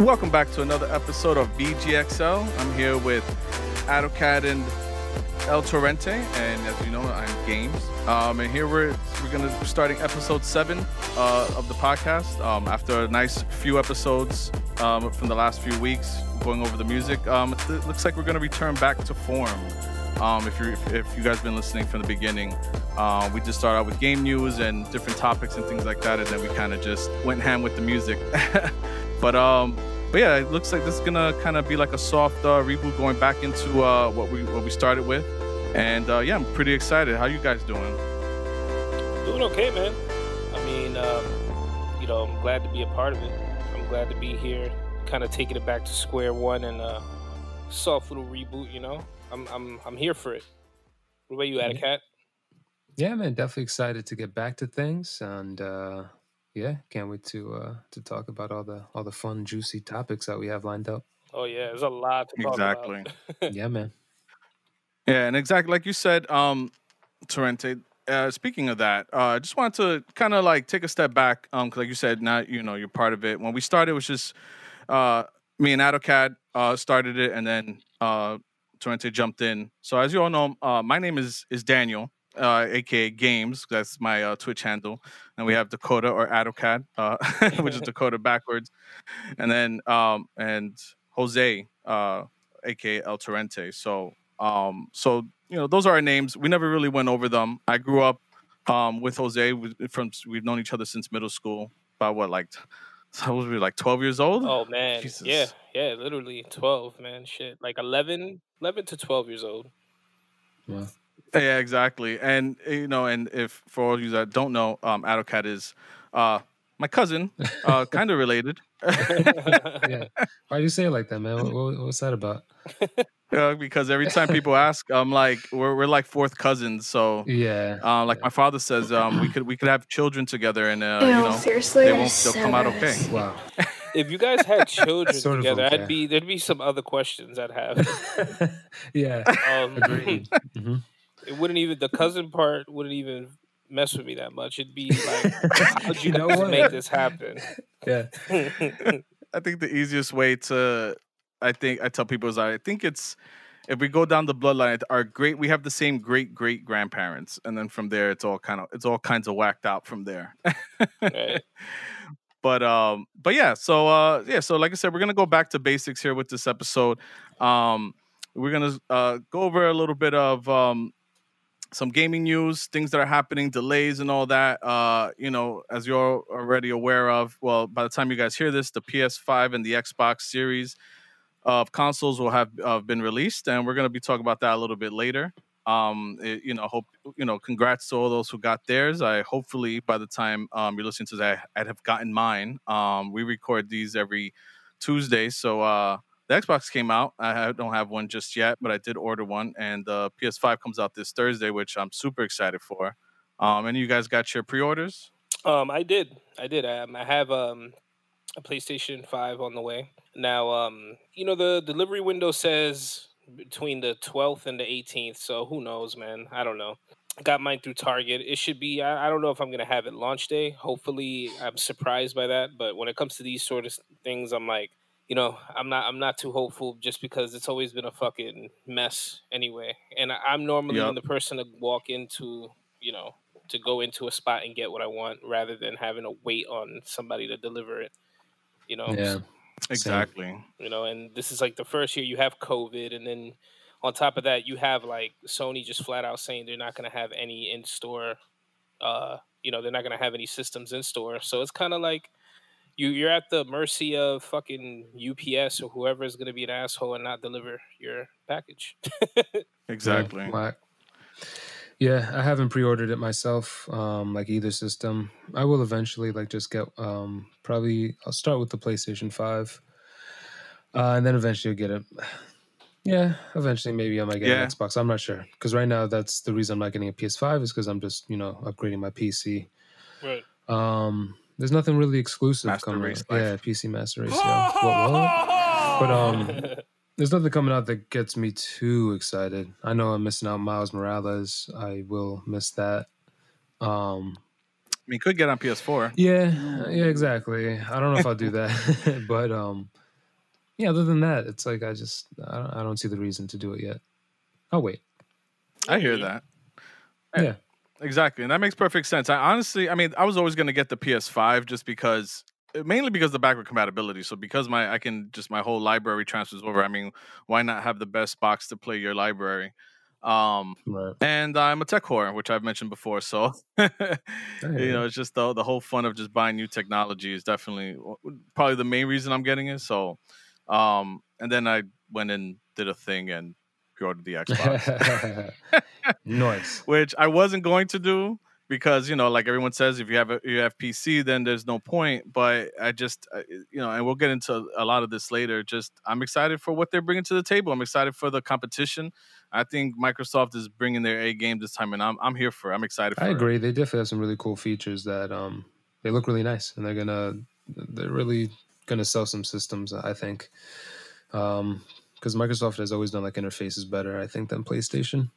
Welcome back to another episode of BGXL. I'm here with Atokad and El Torrente, and as you know, I'm Games. Um, and here we're we're gonna be starting episode seven uh, of the podcast. Um, after a nice few episodes um, from the last few weeks, going over the music, um, it looks like we're gonna return back to form. Um, if you if you guys have been listening from the beginning, uh, we just started out with game news and different topics and things like that, and then we kind of just went ham with the music. but um, but yeah, it looks like this is gonna kind of be like a soft uh, reboot, going back into uh, what we what we started with. And uh, yeah, I'm pretty excited. How you guys doing? Doing okay, man. I mean, um, you know, I'm glad to be a part of it. I'm glad to be here, kind of taking it back to square one and a soft little reboot. You know, I'm I'm I'm here for it. What about you, Atokad? Yeah, man, definitely excited to get back to things, and uh, yeah, can't wait to uh, to talk about all the all the fun, juicy topics that we have lined up. Oh yeah, there's a lot to talk Exactly. about. yeah, man. Yeah, and exactly like you said, um, Torrente. Uh, speaking of that, uh, I just wanted to kind of like take a step back, um, cause like you said, now you know you're part of it. When we started, it was just uh, me and Atokad uh, started it, and then uh, Torrente jumped in. So as you all know, uh, my name is is Daniel, uh, aka Games. That's my uh, Twitch handle, and we have Dakota or Atokad, uh, which is Dakota backwards, and then um, and Jose, uh, aka El Torrente. So um, so you know those are our names. We never really went over them. I grew up um, with Jose we- from we've known each other since middle school. About what like how was we like twelve years old? Oh man, Jesus. yeah, yeah, literally 12, man. Shit, like 11, 11 to 12 years old. Yeah. Yeah, exactly. And you know, and if for all of you that don't know, um, Atokad is uh, my cousin, uh, kind of related. yeah. Why do you say it like that, man? What, what, what's that about? Uh, because every time people ask, I'm like, we're we're like fourth cousins. So, Yeah. uh, like my father says, um, we could we could have children together, and uh, you know, seriously, they won't is still so come out okay. Wow. if you guys had children Sort together, okay. I'd be there'd be some other questions I'd have. yeah. Um, Agreed. hmm it wouldn't even the cousin part wouldn't even mess with me that much. It'd be like, how'd you, You know guys what? make this happen? Yeah. I think the easiest way to, I think I tell people is I think it's if we go down the bloodline, our great we have the same great great grandparents, and then from there it's all kind of it's all kinds of whacked out from there. Right. but um, but yeah, so uh, yeah, so like I said, we're gonna go back to basics here with this episode. Um, we're gonna uh, go over a little bit of um, some gaming news, things that are happening, delays, and all that. Uh, you know, as you're already aware of, well, by the time you guys hear this, the PS5 and the Xbox Series of consoles will have uh, been released, and we're going to be talking about that a little bit later. Um, it- you know, hope you know. Congrats to all those who got theirs. I hopefully by the time um, you're listening to that, I'd have gotten mine. Um, we record these every Tuesday, so uh, the Xbox came out. I don't have one just yet, but I did order one, and the PS5 comes out this Thursday, which I'm super excited for. Um, and you guys got your pre-orders? Um, I did. I did. Um, I have um, a PlayStation 5 on the way. Now, um, you know, the delivery window says between the 12th and the 18th. So who knows, man? I don't know. Got mine through Target. It should be, I, I don't know if I'm going to have it launch day. Hopefully, I'm surprised by that. But when it comes to these sort of things, I'm like, you know, I'm not, I'm not too hopeful just because it's always been a fucking mess anyway. And I, I'm normally Yup. the person to walk into, you know, to go into a spot and get what I want rather than having to wait on somebody to deliver it. You know, Yeah. Exactly. you know, and this is like the first year you have COVID, and then on top of that, you have like Sony just flat out saying they're not going to have any in store. Uh, you know, they're not going to have any systems in store, so it's kind of like you you're at the mercy of fucking UPS or whoever is going to be an asshole and not deliver your package. Exactly. Yeah, whack. Yeah, I haven't pre-ordered it myself, um, like either system. I will eventually, like, just get um, probably. I'll start with the PlayStation Five, uh, and then eventually get it. Yeah, eventually maybe I might get Yeah. an Xbox. I'm not sure because right now that's the reason I'm not getting a PS5 is because I'm just you know upgrading my PC. right. Um, there's nothing really exclusive Master coming. Race Yeah, life. PC Master Race. Yeah. What, what? But um, there's nothing coming out that gets me too excited. I know I'm missing out Miles Morales. I will miss that. Um, I mean, could get on PS4. yeah, yeah, exactly. I don't know if I'll do that, but um, yeah, other than that, it's like I just I don't, I don't see the reason to do it yet. Oh wait, I hear that. yeah, Exactly, and that makes perfect sense. I honestly, I mean, I was always going to get the PS5 just because, uh, mainly because of the backward compatibility. So because my, I can just my whole library transfers over. I mean, why not have the best box to play your library? Um, right. and I'm a tech whore, which I've mentioned before. So, you know, it's just the the whole fun of just buying new technology is definitely probably the main reason I'm getting it. So, um, and then I went and did a thing and pre-ordered the Xbox nice. which I wasn't going to do because you know, like everyone says, if you have a you have PC, then there's no point. But I just, you know, and we'll get into a lot of this later. Just I'm excited for what they're bringing to the table. I'm excited for the competition. I think Microsoft is bringing their A game this time, and I'm I'm here for. it. I'm excited. for I it. agree. They definitely have some really cool features that um they look really nice, and they're gonna they're really gonna sell some systems. I think, um, because Microsoft has always done like interfaces better, I think, than PlayStation,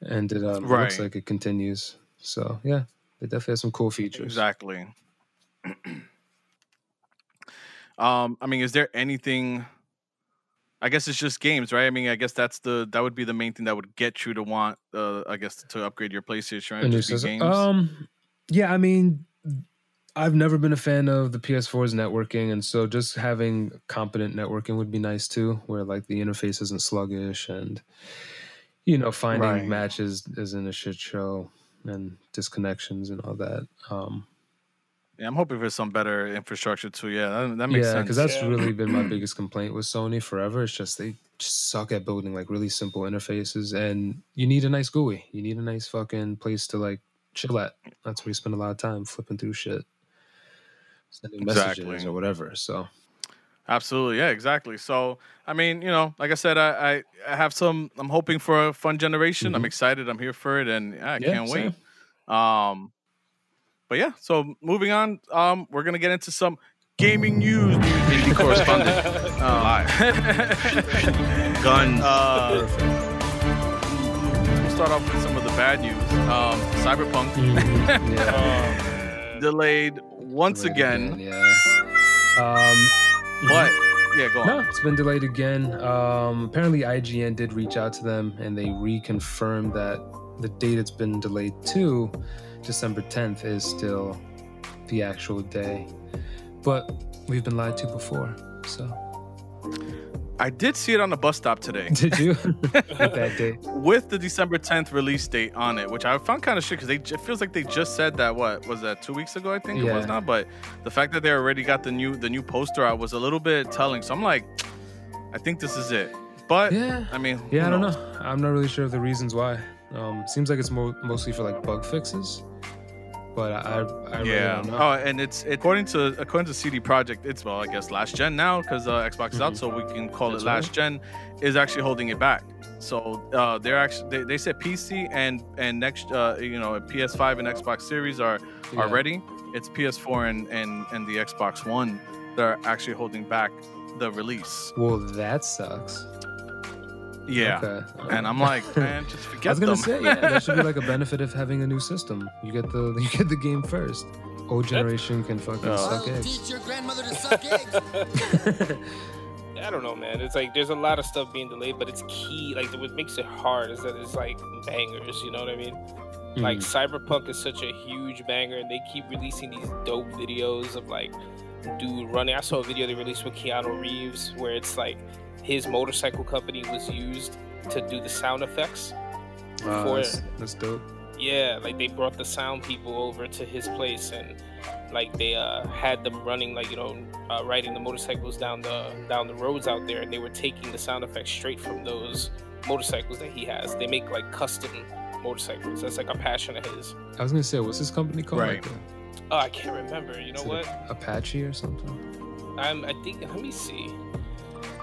and it, um, it looks like it continues. So yeah, they definitely have some cool features. Exactly. um, I mean, is there anything? I guess it's just games, right? I mean, I guess that's the that would be the main thing that would get you to want, uh, I guess, to upgrade your PlayStation. Right? A new Just games. Um, yeah, I mean, I've never been a fan of the PS4's networking, and so just having competent networking would be nice too, where like the interface isn't sluggish and you know finding Right. matches isn't a shit show and disconnections and all that. Um, Yeah, I'm hoping for some better infrastructure too. Yeah, that, that makes yeah, sense. because that's Yeah. really been my biggest complaint with Sony forever. It's just they just suck at building like really simple interfaces, and you need a nice GUI. You need a nice fucking place to like chill at. That's where you spend a lot of time flipping through shit, sending messages Exactly. or whatever. So Absolutely, yeah, exactly. So, I mean, you know, like I said, I I, I have some. I'm hoping for a fun generation. I'm Mhm. excited. I'm here for it, and yeah, I Yeah, can't wait. same. Um, but yeah, so moving on, um, we're gonna get into some gaming news. Indie correspondent. Um, Guns. uh, we'll start off with some of the bad news. Um, Cyberpunk Mm-hmm. yeah. Oh, delayed once Delayed again, Yeah. Um, but yeah, go on. No, it's been delayed again. Um, apparently, IGN did reach out to them and they reconfirmed that the date it's been delayed to, December 10th, is still the actual day. But we've been lied to before. So, I did see it on the bus stop today. did you? With that date. with the December 10th release date on it, which I found kind of shit because they it feels like they just said that what was that two weeks ago I think it was not, but the fact that they already got the new the new poster out was a little bit telling. So I'm like, I think this is it. But Yeah. I mean, Yeah, I don't know. I'm not really sure of the reasons why. Um, seems like it's mo- mostly for like bug fixes. But I, I, really Yeah. don't know. Oh, and it's according to according to CD Projekt, it's well, I guess last gen now because uh, Xbox is out, so we can call That's it last gen. Is actually holding it back. So uh, they're actually they, they said PC and and next uh, you know PS5 and Xbox Series are are Yeah. ready. It's PS4 and and and the Xbox One that are actually holding back the release. Well, that sucks. Yeah. Okay. And I'm like, man, just I was gonna them. say, yeah, that should be like a benefit of having a new system. You get the you get the game first. Old generation can fucking Oh. suck Well, eggs. teach your grandmother to suck eggs. I don't know, man. It's like there's a lot of stuff being delayed, but it's key. Like what makes it hard is that it's like bangers. You know what I mean? Like Mm. Cyberpunk is such a huge banger, and they keep releasing these dope videos of like dude running. I saw a video they released with Keanu Reeves where it's like his motorcycle company was used to do the sound effects. Wow, for that's, that's dope. Yeah, like they brought the sound people over to his place and like they uh, had them running like you know uh, riding the motorcycles down the down the roads out there and they were taking the sound effects straight from those motorcycles that he has. They make like custom motorcycles. That's like a passion of his. I was gonna say, what's this company called? Right. Like, Oh, I can't remember. You know is it what? Apache or something? I'm. I think. Let me see.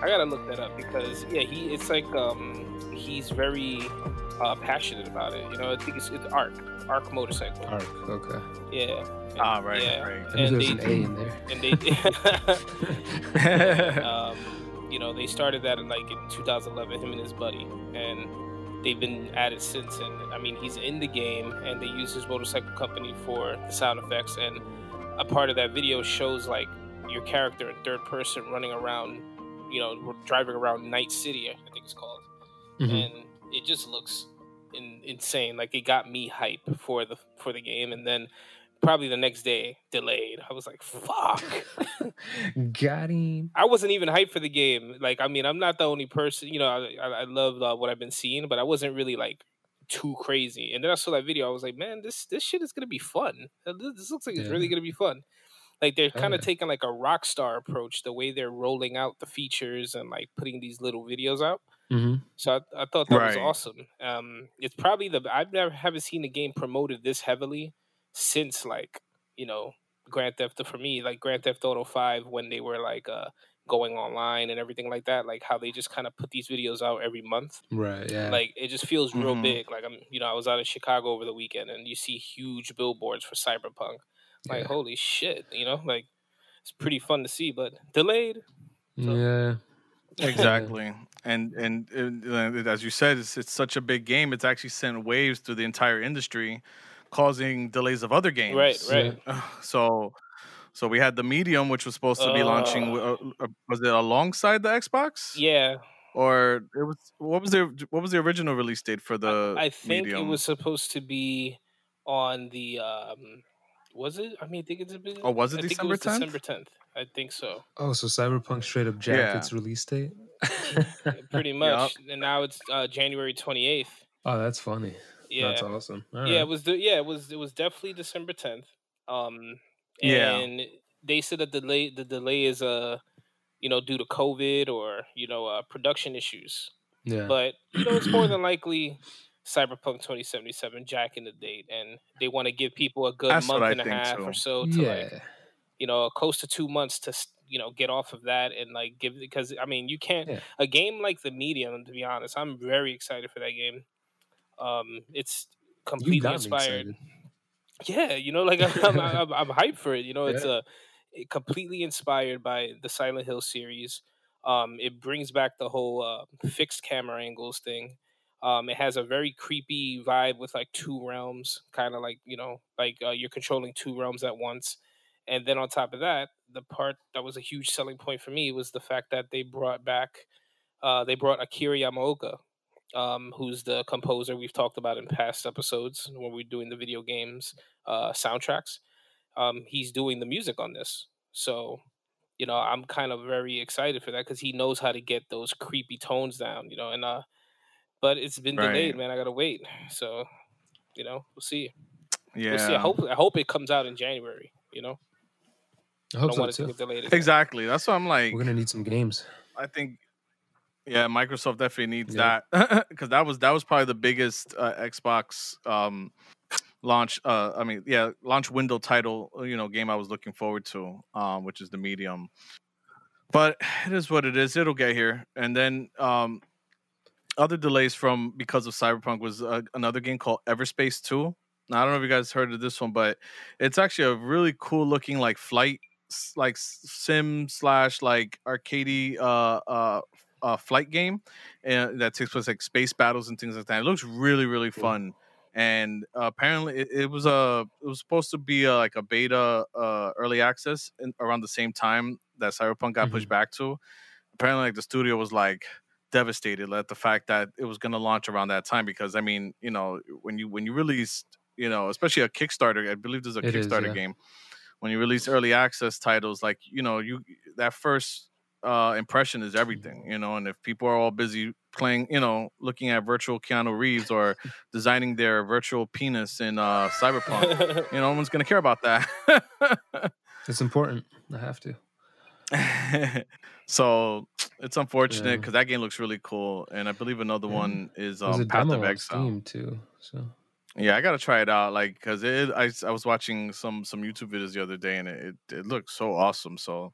I gotta look that up because yeah, he. It's like um, he's very uh, passionate about it. You know, I think it's it's Arc Arc motorcycle. Arc. Okay. Yeah. Ah, right, yeah. right. I And there was they an A in there. and they um, you know they started that in like in 2011 him and his buddy and they've been at it since and i mean he's in the game and they use his motorcycle company for the sound effects and a part of that video shows like your character in third person running around you know, we're driving around Night City, I think it's called, Mhm. and it just looks in, insane. Like it got me hype for the for the game, and then probably the next day delayed. I was like, fuck. Got him. I wasn't even hyped for the game. Like, I mean, I'm not the only person. You know, I I, I love uh, what I've been seeing, but I wasn't really like too crazy. And then I saw that video. I was like, man, this this shit is gonna be fun. This, this looks like it's really gonna be fun. Like they're kind of yeah. taking like a rock star approach, the way they're rolling out the features and like putting these little videos out. hmm So I, I thought that was awesome. Um, it's probably the I've never haven't seen a game promoted this heavily since like you know Grand Theft for me like Grand Theft Auto Five when they were like uh going online and everything like that. Like how they just kind of put these videos out every month. Right. Yeah. Like it just feels real Mhm. big. Like I'm you know I was out in Chicago over the weekend and you see huge billboards for Cyberpunk. Like Yeah. holy shit, you know like. It's pretty fun to see, but delayed. so- yeah. Exactly, and and uh, as you said, it's, it's such a big game. It's actually sent waves through the entire industry, causing delays of other games. Right, right. So, so we had the Medium, which was supposed to be launching. Uh, uh, was it alongside the Xbox? Yeah, Or it was what was the what was the original release date for the? I think Medium? it was supposed to be on the. um Was it? I mean, I think it's a bit. Oh, was it I think December was 10th? December tenth. I think so. Oh, so Cyberpunk straight up jacked Yeah. its release date. Pretty much. And now it's uh, January twenty eighth. oh, that's funny. Yeah, That's awesome. All yeah. It was. The, yeah, it was. It was definitely December tenth. Um, Yeah. and they said that the delay the delay is uh, you know, due to COVID or you know, uh, production issues. yeah. but you know it's more than likely cyberpunk 2077 jacking the date and they want to give people a good That's month and a half so. or so to yeah. like you know close to two months to you know get off of that and like give because i mean you can't Yeah. a game like the medium to be honest i'm very excited for that game um it's completely inspired yeah, you know, like I'm, I'm, I'm, I'm hyped for it. You know, it's Yeah. a it completely inspired by the Silent Hill series. Um, it brings back the whole uh, fixed camera angles thing. Um, it has a very creepy vibe with like two realms, kind of like you know, like uh, you're controlling two realms at once. And then on top of that, the part that was a huge selling point for me was the fact that they brought back, uh, they brought Akira Yamaoka, um, who's the composer we've talked about in past episodes when we're doing the video games uh, soundtracks. Um, he's doing the music on this, so you know I'm kind of very excited for that because he knows how to get those creepy tones down. You know, and uh, but it's been delayed, man. I gotta wait. So you know, we'll see. yeah. We'll see. I hope I hope it comes out in January. You know, I I hope don't so want it to too. get delayed. again. Exactly. That's what I'm like. We're gonna need some games. I think, yeah, Microsoft definitely needs Yeah. that because that was that was probably the biggest uh, Xbox um, launch. Uh, I mean, yeah, launch window title. You know, game I was looking forward to, um, which is the Medium. But it is what it is. It'll get here, and then um, other delays from because of Cyberpunk was uh, another game called Everspace Two. Now, I don't know if you guys heard of this one, but it's actually a really cool looking like flight like sim slash like arcadey uh uh uh flight game and that takes place like space battles and things like that. It looks really really fun and uh, apparently it, it was a it was supposed to be a, like a beta uh early access in, around the same time that cyberpunk got pushed back to. Apparently like the studio was like devastated at the fact that it was going to launch around that time because i mean you know when you when you release you know especially a kickstarter i believe there's a It is, kickstarter yeah. game when you release early access titles like you know you that first uh impression is everything you know and if people are all busy playing you know looking at virtual keanu reeves or designing their virtual penis in uh cyberpunk you know no one's gonna care about that It's important. I have to. so it's unfortunate Yeah. because that game looks really cool and i believe another Yeah. one is a um path of exile too. So yeah i gotta try it out like because it I, I was watching some some youtube videos the other day and it, it, it looks so awesome so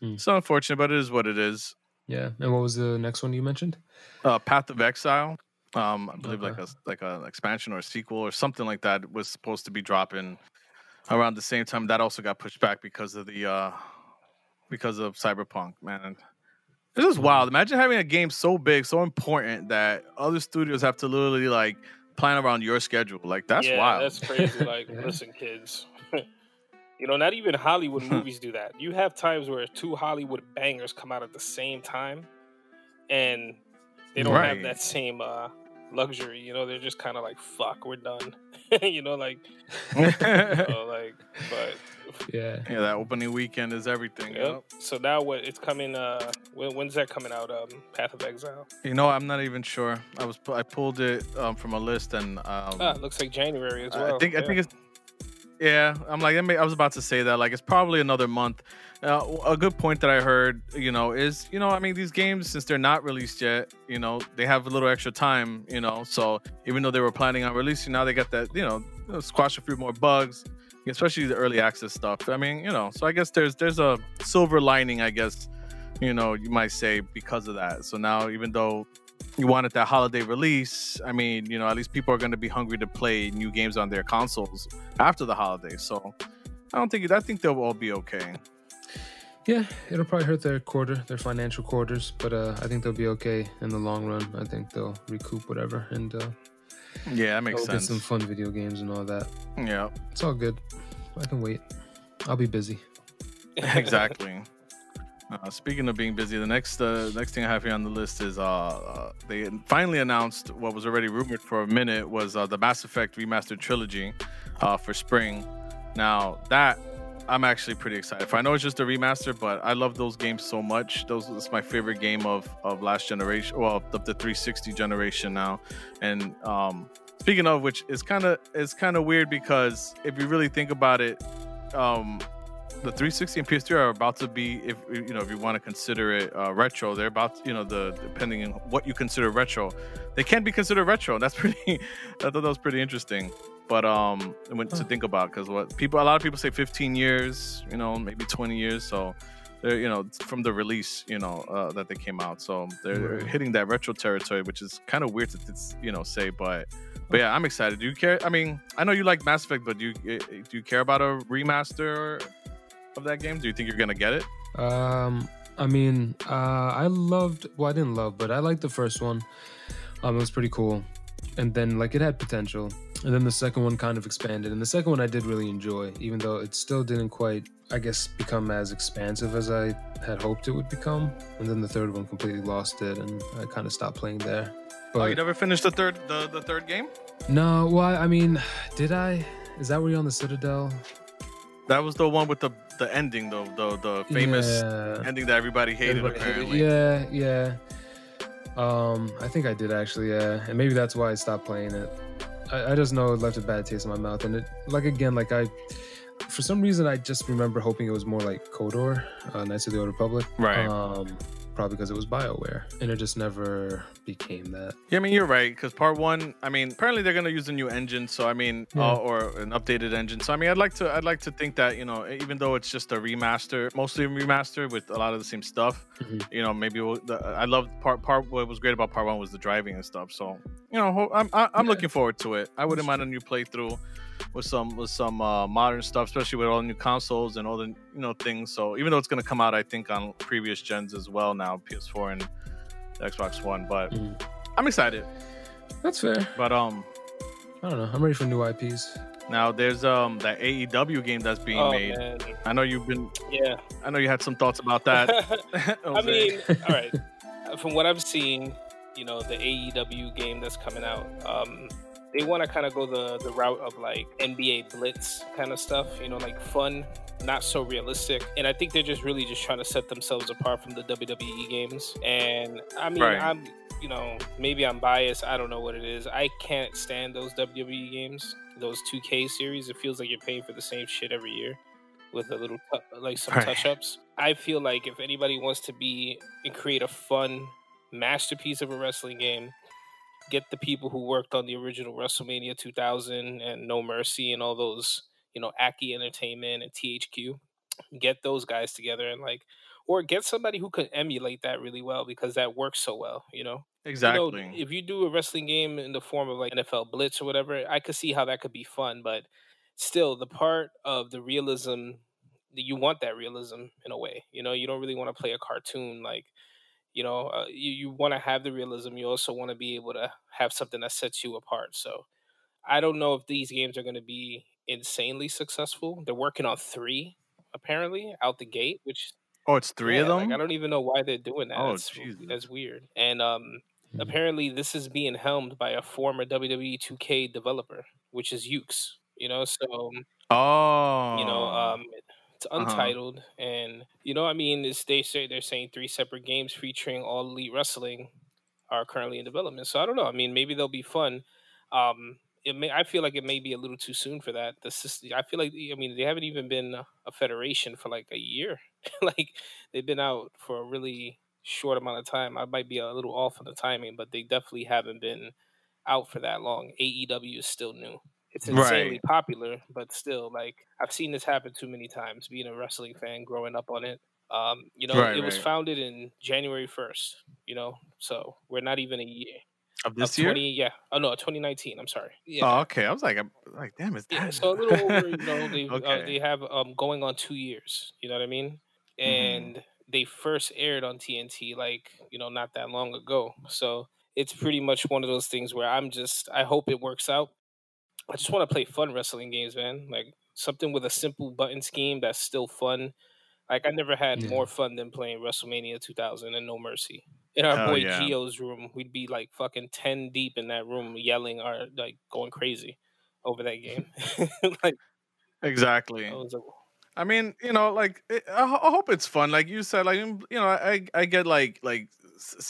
Hmm. it's unfortunate but it is what it is yeah. And what was the next one you mentioned? uh, Path of Exile. Um, I believe like Okay. a s- like an expansion or a sequel or something like that was supposed to be dropping around the same time. That also got pushed back because of the uh because of Cyberpunk. Man, this is wild. Imagine having a game so big, so important that other studios have to literally like plan around your schedule. Like that's yeah, wild. That's crazy. Like, listen, kids. You know, not even Hollywood movies do that. You have times where two Hollywood bangers come out at the same time, and they don't have that same uh, luxury. You know, they're just kind of like, "Fuck, we're done." you know, like, you know, like, but Yeah. Yeah, that opening weekend is everything. Yep. Yep. So now what? It's coming. Uh, when, when's that coming out? Um, Path of Exile. You know, I'm not even sure. I was I pulled it um, from a list and um, Ah, it looks like January as well. I think I think it's yeah. I'm like I was about to say that like it's probably another month. Uh, a good point that I heard, you know, is you know I mean these games since they're not released yet, you know they have a little extra time, you know. So even though they were planning on releasing, now they got that you know squash a few more bugs, especially the early access stuff. I mean you know, so I guess there's there's a silver lining, I guess, you know you might say because of that. So now even though you wanted that holiday release, I mean, you know, at least people are going to be hungry to play new games on their consoles after the holiday. So I don't think I think they'll all be okay. Yeah, it'll probably hurt their quarter, their financial quarters, but uh, I think they'll be okay in the long run. I think they'll recoup whatever and uh, Yeah, that makes they'll get some fun video games and all that. Yeah, It's all good. I can wait. I'll be busy. exactly. Uh, speaking of being busy, the next uh, next thing I have here on the list is uh, uh, they finally announced what was already rumored for a minute was uh, the Mass Effect remastered trilogy uh, for spring. Now that I'm actually pretty excited for. I know it's just a remaster, but I love those games so much. Those it's my favorite game of of last generation, well, of the 360 generation now. And um, speaking of which, it's kind of it's kind of weird because if you really think about it, um, the 360 and PS3 are about to be, if you know, if you want to consider it uh, retro, they're about, you know, the depending on what you consider retro, they can be considered retro. That's pretty. I thought that was pretty interesting. But um, when to think about because what people, a lot of people say 15 years, you know, maybe 20 years. So they're, you know, from the release, you know, uh, that they came out. So they're hitting that retro territory, which is kind of weird to, to, you know, say, but. But yeah, I'm excited. Do you care? I mean, I know you like Mass Effect, but do you eh, do you care about a remaster of that game? Do you think you're gonna get it? Um, I mean, uh, I loved. Well, I didn't love, but I liked the first one. Um, it was pretty cool, and then like it had potential, and then the second one kind of expanded, and the second one I did really enjoy, even though it still didn't quite, I guess, become as expansive as I had hoped it would become. And then the third one completely lost it, and I kind of stopped playing there. But oh, you never finished the third the, the third game? no, well, I mean, did I? Is that where you're on the Citadel? That was the one with the the ending, though, the the famous Yeah. ending that everybody hated. Everybody hated- apparently, Yeah, yeah. Um, I think I did actually, yeah, and maybe that's why I stopped playing it. I, I just know it left a bad taste in my mouth, and it, like again, like I, for some reason, I just remember hoping it was more like KOTOR, uh, Knights of the Old Republic, Right. Um, probably because it was Bioware, and it just never became that. Yeah, I mean you're right because part one. I mean, apparently they're gonna use a new engine, so I mean, Yeah. uh, or an updated engine. So I mean, I'd like to, I'd like to think that you know, even though it's just a remaster, mostly a remaster with a lot of the same stuff, Mhm. you know, maybe we'll, the, I love part part. What was great about part one was the driving and stuff. So you know, I'm I, I'm Yeah. looking forward to it. I wouldn't That's mind a new playthrough with some with some uh, modern stuff, especially with all the new consoles and all the you know things. So even though it's gonna come out, I think on previous gens as well now, PS4 and the Xbox One, but. Mhm. I'm excited. That's fair. But um, I don't know. I'm ready for new IPs. now there's um that AEW game that's being oh made. man, I know you've been. yeah. I know you had some thoughts about that. I mean, all right. From what I've seen, you know, the AEW game that's coming out, um, they want to kind of go the the route of like NBA Blitz kind of stuff. You know, like fun, not so realistic. And I think they're just really just trying to set themselves apart from the WWE games. And I mean, Right. I'm, you know, maybe I'm biased. I don't know what it is. I can't stand those WWE games, those 2K series. It feels like you're paying for the same shit every year with a little like some Right. touch ups. I feel like if anybody wants to be and create a fun masterpiece of a wrestling game, get the people who worked on the original WrestleMania 2000 and No Mercy and all those, you know, Aki Entertainment and THQ. Get those guys together and like, or get somebody who could emulate that really well because that works so well, you know. exactly. You know, if you do a wrestling game in the form of like NFL Blitz or whatever, I could see how that could be fun. But still, the part of the realism, that you want that realism in a way. You know, you don't really want to play a cartoon like, you know, uh, you, you want to have the realism. You also want to be able to have something that sets you apart. So I don't know if these games are going to be insanely successful. They're working on three apparently out the gate, which Oh, it's three of them. Like, I don't even know why they're doing that. Oh, that's, Jesus. that's weird. And um, Mhm. apparently this is being helmed by a former WWE 2K developer, which is Yuke's. You know, so oh, you know, um, it's Uh-huh. untitled, and you know, I mean, it's, they say they're saying three separate games featuring all elite wrestling are currently in development. So I don't know. I mean, maybe they'll be fun. Um, it may. I feel like it may be a little too soon for that. The system. I feel like. I mean, they haven't even been a federation for like a year. like they've been out for a really short amount of time. I might be a little off on the timing, but they definitely haven't been out for that long. AEW is still new. It's insanely Right. popular, but still, like I've seen this happen too many times. Being a wrestling fan, growing up on it, um, you know, Right, it was founded in January first. You know, so we're not even a year. of Of this year. yeah. Oh no, 2019. I'm sorry. Yeah. Oh, okay. I was like, I'm like, damn, is Yeah, that? so a little over, you know, they uh, Okay. they have um going on two years. You know what I mean? Mm-hmm. And they first aired on TNT like you know not that long ago. So it's pretty much one of those things where I'm just I hope it works out. I just want to play fun wrestling games, man. Like something with a simple button scheme that's still fun. Like I never had Yeah. more fun than playing WrestleMania 2000 and No Mercy. In our Hell boy yeah. Gio's room, we'd be like fucking ten deep in that room, yelling or like going crazy over that game. like exactly. I was like, I mean, you know, like it, I, I hope it's fun. Like you said, like you know, I I get like like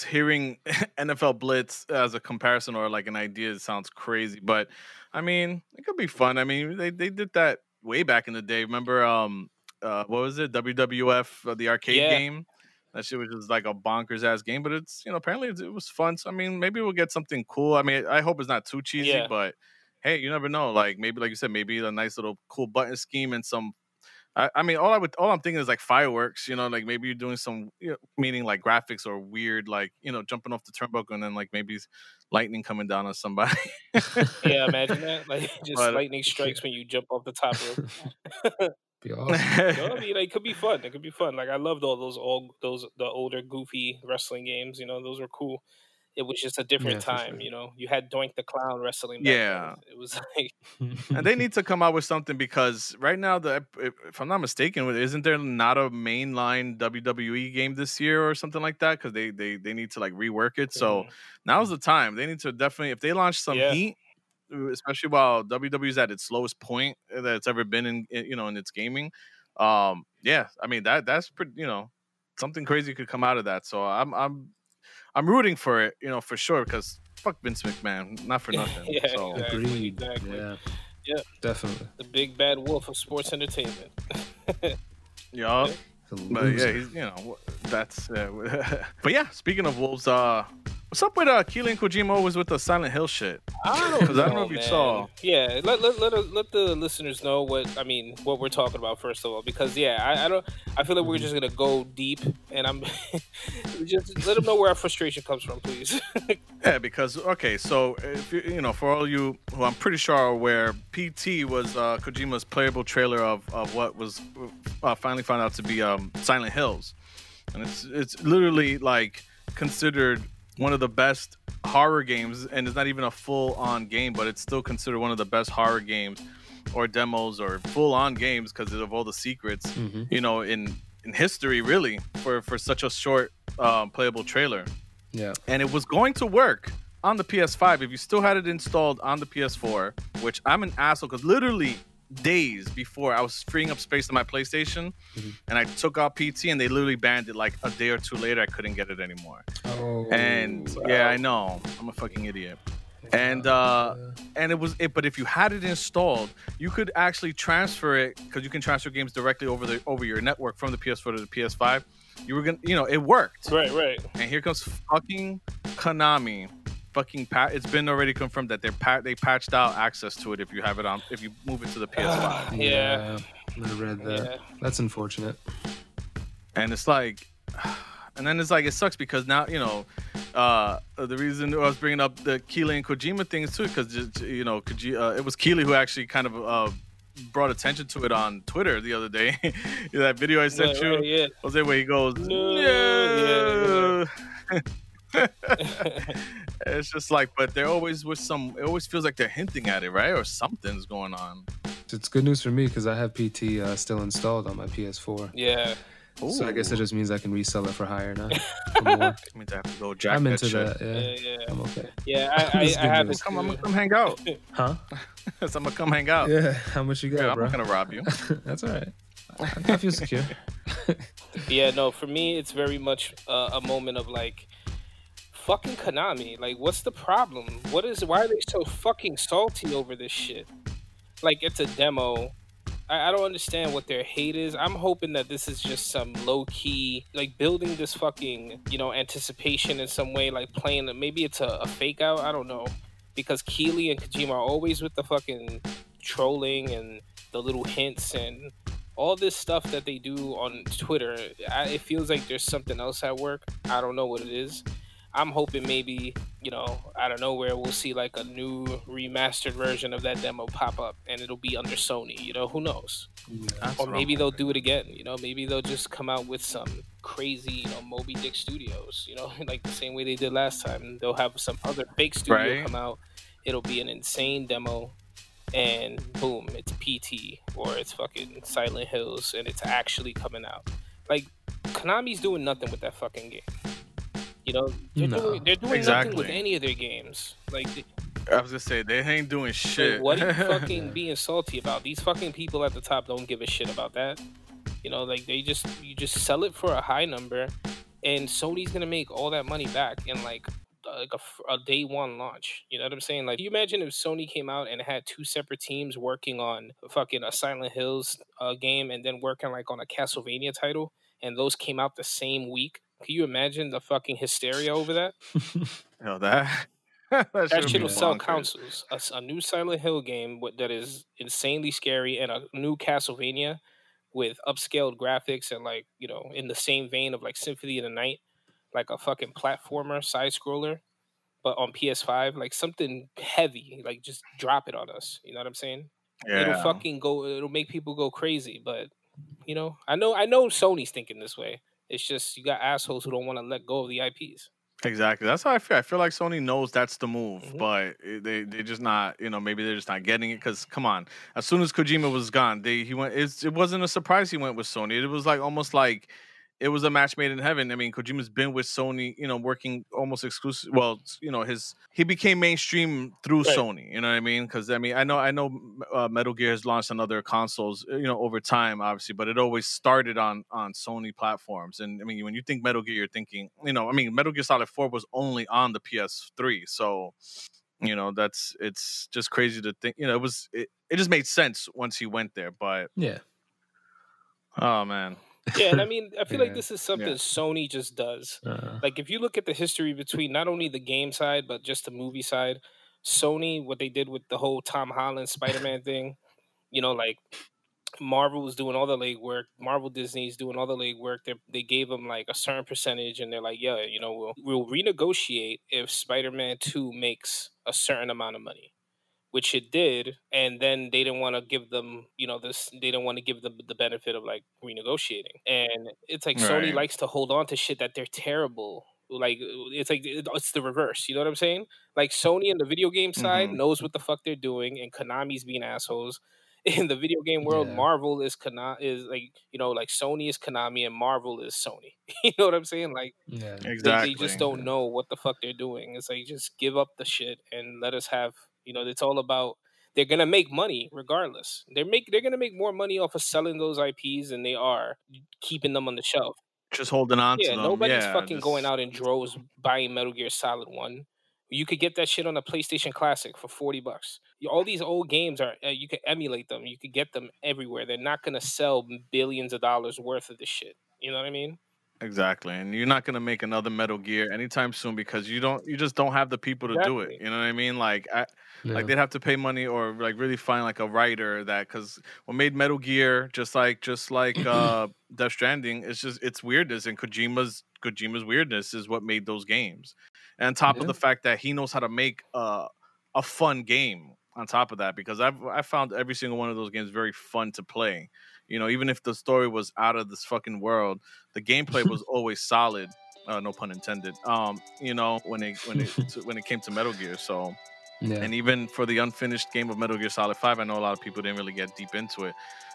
hearing NFL Blitz as a comparison or like an idea sounds crazy, but I mean, it could be fun. I mean, they they did that way back in the day. Remember, um, uh, what was it? WWF, uh, the arcade Yeah. game. That shit was just like a bonkers ass game, but it's you know apparently it, it was fun. So I mean, maybe we'll get something cool. I mean, I hope it's not too cheesy, Yeah. but hey, you never know. Like maybe, like you said, maybe a nice little cool button scheme and some I, I mean, all I would, all I'm thinking is like fireworks. You know, like maybe you're doing some, you know, meaning like graphics or weird, like you know, jumping off the turnbuckle and then like maybe lightning coming down on somebody. yeah, imagine that. Like just But- uh, lightning strikes when you jump off the top rope. Be awesome. No, I mean, like, it could be fun. It could be fun. Like I loved all those old those the older goofy wrestling games. You know, those were cool. It was just a different Yeah, time. sure. You know, you had Doink the Clown wrestling. Back Yeah. then. it was like and they need to come out with something because right now, the if, I'm not mistaken, isn't there not a mainline WWE game this year or something like that? Because they they they need to like rework it. So mhm. now's the time. They need to definitely if they launch some Yeah. heat, especially while WWE's at its lowest point uh, that it's ever been in, in you know in its gaming. Um, yeah, I mean that that's pretty you know something crazy could come out of that. So I'm I'm I'm rooting for it, you know, for sure because fuck Vince McMahon, not for nothing. Yeah, so exactly. Agreed. exactly. Yeah. Yeah. Definitely. the big bad wolf of sports entertainment. yeah. But yeah, he's you know that's. Uh, but yeah, speaking of wolves, uh, what's up with uh Keighley and Kojima always with the Silent Hill shit? I don't know. I don't know if you saw. Yeah, let let let, let the listeners know what I mean, what we're talking about first of all, because yeah, I, I don't. I feel like we're just gonna go deep, and I'm just let them know where our frustration comes from, please. Yeah, because okay, so if you, you know, for all you who I'm pretty sure are aware, PT was uh, Kojima's playable trailer of, of what was uh, finally found out to be um, Silent Hills, and it's it's literally like considered one of the best horror games, and it's not even a full on game, but it's still considered one of the best horror games or demos or full on games because of all the secrets Mhm. you know in in history really for for such a short um, playable trailer Yeah. and it was going to work on the PS5 if you still had it installed on the PS4, which I'm an asshole because literally days before I was freeing up space on my PlayStation Mhm. and I took out PT and they literally banned it like a day or two later. I couldn't get it anymore. Oh. And yeah, I know. I'm a fucking idiot. And uh and it was it but if you had it installed, you could actually transfer it because you can transfer games directly over the over your network from the PS4 to the PS5. You were gonna you know, it worked. right, right. And here comes fucking Konami. Fucking pat. It's been already confirmed that they're pat. They patched out access to it if you have it on. If you move it to the PS5, Yeah. I read that. Yeah. That's unfortunate. and it's like, and then it's like it sucks because now you know, uh, the reason I was bringing up the Keighley and Kojima things too, because you know, Koji, uh, it was Keighley who actually kind of uh, brought attention to it on Twitter the other day. that video I sent Right, you. right, yeah. Jose, where he goes, No. no. it's just like, but there always was some. It always feels like they're hinting at it, right? Or something's going on. It's good news for me because I have PT uh, still installed on my PS4. Yeah. So I guess it just means I can resell it for higher now. I mean, I have to go jack I'm into shit. that. Yeah, Yeah, yeah. I'm okay. Yeah, I, I, I have news. it. Come, I'm gonna come hang out. Huh? so I'm gonna come hang out. Yeah. How much you got, Yeah, I'm not gonna rob you. That's all right. I, I feel secure. Yeah, no, for me, it's very much uh, a moment of like, fucking Konami. Like, what's the problem? What is? Why are they so fucking salty over this shit? Like, it's a demo. I, I don't understand what their hate is. I'm hoping that this is just some low key, like building this fucking, you know, anticipation in some way, like playing. Maybe it's a, a fake out. I don't know, because Keighley and Kojima are always with the fucking trolling and the little hints and all this stuff that they do on Twitter, I, it feels like there's something else at work. I don't know what it is. I'm hoping maybe, you know, out of nowhere we'll see like a new remastered version of that demo pop up and it'll be under Sony, you know, who knows? That's Or maybe they'll do it again, you know, maybe they'll just come out with some crazy, you know, Moby Dick Studios, you know, like the same way they did last time. They'll have some other fake studio Right. come out. It'll be an insane demo and boom, it's PT or it's fucking Silent Hills and it's actually coming out. Like Konami's doing nothing with that fucking game. You know, they're No. doing they're doing nothing with any of their games. Like, they- I was gonna say they ain't doing shit. like, what are you fucking being salty about? These fucking people at the top don't give a shit about that. You know, like they just you just sell it for a high number, and Sony's gonna make all that money back in like uh, like a day one launch. You know what I'm saying? Like, you imagine if Sony came out and had two separate teams working on fucking a Silent Hills uh, game and then working like on a Castlevania title, and those came out the same week. Can you imagine the fucking hysteria over that? Yo, that that, That shit will sell bonkers. consoles. A, a new Silent Hill game with, that is insanely scary, and a new Castlevania with upscaled graphics and like you know in the same vein of like Symphony of the Night, like a fucking platformer side scroller, but on PS5, like something heavy. Like just drop it on us. You know what I'm saying? Yeah. It'll fucking go. It'll make people go crazy. But you know, I know, I know Sony's thinking this way. It's just you got assholes who don't want to let go of the IPs. Exactly. That's how I feel. I feel like Sony knows that's the move, Mhm. but they they're just not. You know, maybe they're just not getting it. Because come on, as soon as Kojima was gone, they he went. It's, it wasn't a surprise he went with Sony. It was like almost like it was a match made in heaven. I mean, Kojima's been with Sony. You know, working almost exclusive. Well, you know, his he became mainstream through Right. Sony. You know what I mean? Because I mean, I know I know uh, Metal Gear has launched on other consoles. You know, over time, obviously, but it always started on on Sony platforms. And I mean, when you think Metal Gear, you're thinking, you know, I mean, Metal Gear Solid Four was only on the PS3, so you know that's it's just crazy to think. You know, it was it, it just made sense once he went there. But Yeah. oh man, Yeah, and I mean, I feel like this is something Yeah. Sony just does. Uh, Like if you look at the history between not only the game side but just the movie side, Sony what they did with the whole Tom Holland Spider-Man thing, you know, like Marvel was doing all the legwork, Marvel Disney's doing all the legwork. They they gave them like a certain percentage, and they're like, yeah, you know, we'll we'll renegotiate if Spider-Man Two makes a certain amount of money, which it did, and then they didn't want to give them, you know, this they didn't want to give them the benefit of like renegotiating, and it's like Sony likes to hold on to shit that they're terrible. Like it's like it's the reverse. You know what I'm saying? Like Sony in the video game side Mhm. knows what the fuck they're doing, and Konami's being assholes. In the video game world, Yeah. Marvel is Kana is like you know like Sony is Konami and Marvel is Sony. you know what I'm saying? Like yeah. exactly. they just don't know what the fuck they're doing. It's like just give up the shit and let us have. You know, it's all about. They're gonna make money regardless. They're make they're gonna make more money off of selling those IPs than they are keeping them on the shelf. just holding on Yeah, to them. nobody's yeah, fucking going out in droves buying Metal Gear Solid One. You could get that shit on a PlayStation Classic for forty bucks. All these old games are uh, you can emulate them. You could get them everywhere. They're not gonna sell billions of dollars worth of this shit. You know what I mean? Exactly, and you're not gonna make another Metal Gear anytime soon because you don't, you just don't have the people to do it. You know what I mean? Like, I, yeah. like they'd have to pay money or like really find like a writer that because what made Metal Gear just like just like uh Death Stranding it's just it's weirdness and Kojima's Kojima's weirdness is what made those games. And on top Yeah. of the fact that he knows how to make uh, a fun game on top of that because I've I found every single one of those games very fun to play. You know, even if the story was out of this fucking world, the gameplay was always solid. Uh, no pun intended. Um, you know, when it when it when it came to Metal Gear, so Yeah. And even for the unfinished game of Metal Gear Solid 5, I know a lot of people didn't really get deep into it.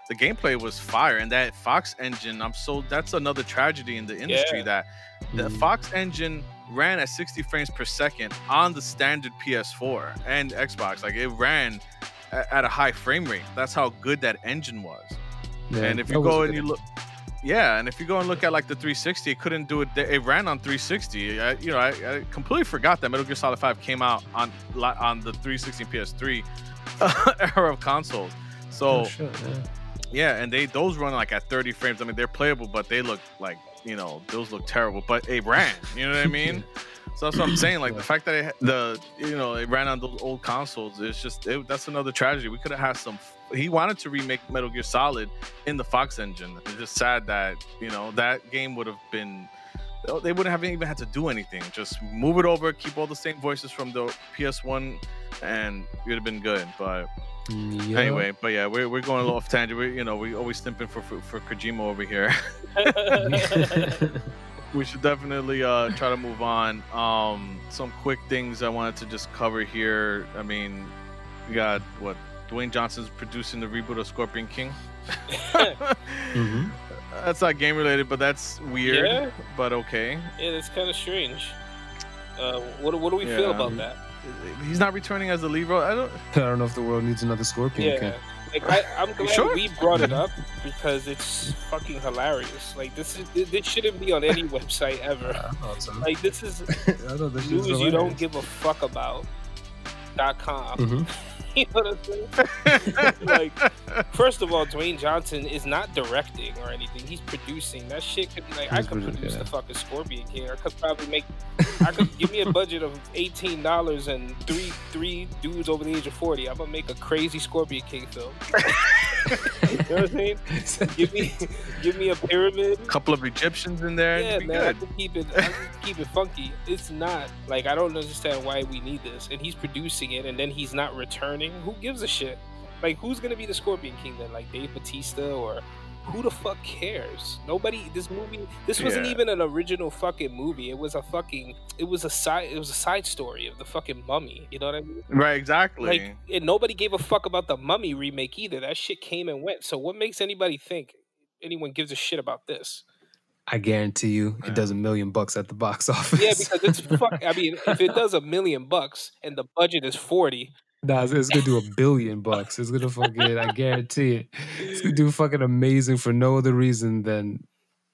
The gameplay was fire, and that Fox engine, I'm so that's another tragedy in the industry Yeah. that the Mhm. Fox engine ran at 60 frames per second on the standard PS4 and Xbox. Like it ran at a high frame rate. That's how good that engine was. Yeah, and if you go and good- you look, yeah, and if you go and look at like the 360, it couldn't do it. It ran on 360. I, you know, I, I completely forgot that Metal Gear Solid 5 came out on on the 360 PS3 era of consoles. So Oh, shit, yeah. yeah, and they those run like at 30 frames. I mean, they're playable, but they look like you know those look terrible. But it ran. You know what I mean? So that's what I'm saying. Like the fact that it, the you know it ran on those old consoles, it's just it, that's another tragedy. We could have had some. He wanted to remake Metal Gear Solid in the Fox engine. It's just sad that you know that game would have been. Oh, they wouldn't have even had to do anything. Just move it over, keep all the same voices from the PS1, and it would have been good. But yeah. anyway, but yeah, we're, we're going a little off tangent. We you know we always stimping for, for for Kojima over here. we should definitely uh try to move on. Um, some quick things I wanted to just cover here. I mean, we got what Dwayne Johnson's producing the reboot of Scorpion King. Mhm. That's not game related, but that's weird. Yeah. But okay. Yeah, that's kind of strange. Uh, what, what do we feel about that? He's not returning as the lead role. I don't. I don't know if the world needs another Scorpion Yeah, King. Like I, I'm glad sure? we brought it up because it's fucking hilarious. Like this is this shouldn't be on any website ever. So. Like this is I thought this news you don't give a fuck about. Dot com. hmm You know what I'm saying? like, first of all, Dwayne Johnson is not directing or anything. He's producing. That shit could be like I could produ- produce yeah. the fucking Scorpion King. I could probably make. I could give me a budget of eighteen dollars and three three dudes over the age of forty. I'm gonna make a crazy Scorpion King film. you know what I'm saying? Give me, give me a pyramid. A couple of Egyptians in there. Yeah, and be man, I good. can keep it. I can keep it funky. It's not like I don't understand why we need this, and he's producing it, and then he's not returning. Who gives a shit? Like, who's gonna be the Scorpion King then? Like Dave Batista or who the fuck cares? Nobody. This movie. This wasn't Yeah. even an original fucking movie. It was a fucking. It was a side. It was a side story of the fucking Mummy. You know what I mean? Right, exactly. Like, and nobody gave a fuck about the Mummy remake either. That shit came and went. So what makes anybody think anyone gives a shit about this? I guarantee you, Yeah. it does a million bucks at the box office. Yeah, because it's fuck. I mean, if it does a million bucks and the budget is forty, Nah, it's, it's gonna do a billion bucks. It's gonna fucking, I guarantee it. It's gonna do fucking amazing for no other reason than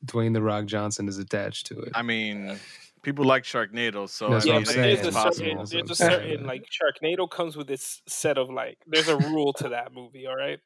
Dwayne the Rock Johnson is attached to it. I mean, people like Sharknado, so That's I what yeah, mean, I'm saying. there's a it's It's certain possible. That's there's what a I'm certain like Sharknado comes with this set of like there's a rule to that movie. All right,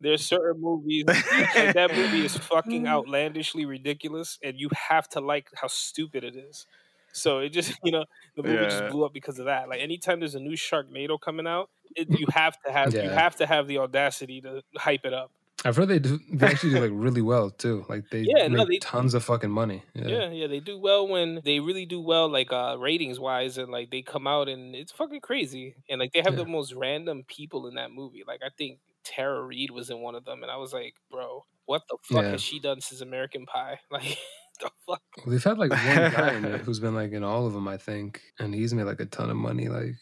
there's certain movies like that movie is fucking outlandishly ridiculous, and you have to like how stupid it is. So it just you know the movie Yeah. just blew up because of that. Like anytime there's a new Sharknado coming out, it, you have to have you have to have the audacity to hype it up. I've heard they do they actually do like really well too. Like they Yeah, no, make they- tons of fucking money. Yeah. Yeah, yeah, they do well when they really do well, like uh ratings wise, and like they come out and it's fucking crazy. And like they have the most random people in that movie. Like I think Tara Reid was in one of them, and I was like, bro, what the fuck Yeah. has she done since American Pie? Like the fuck? Well, they've had like one guy in it who's been like in all of them, I think, and he's made like a ton of money, like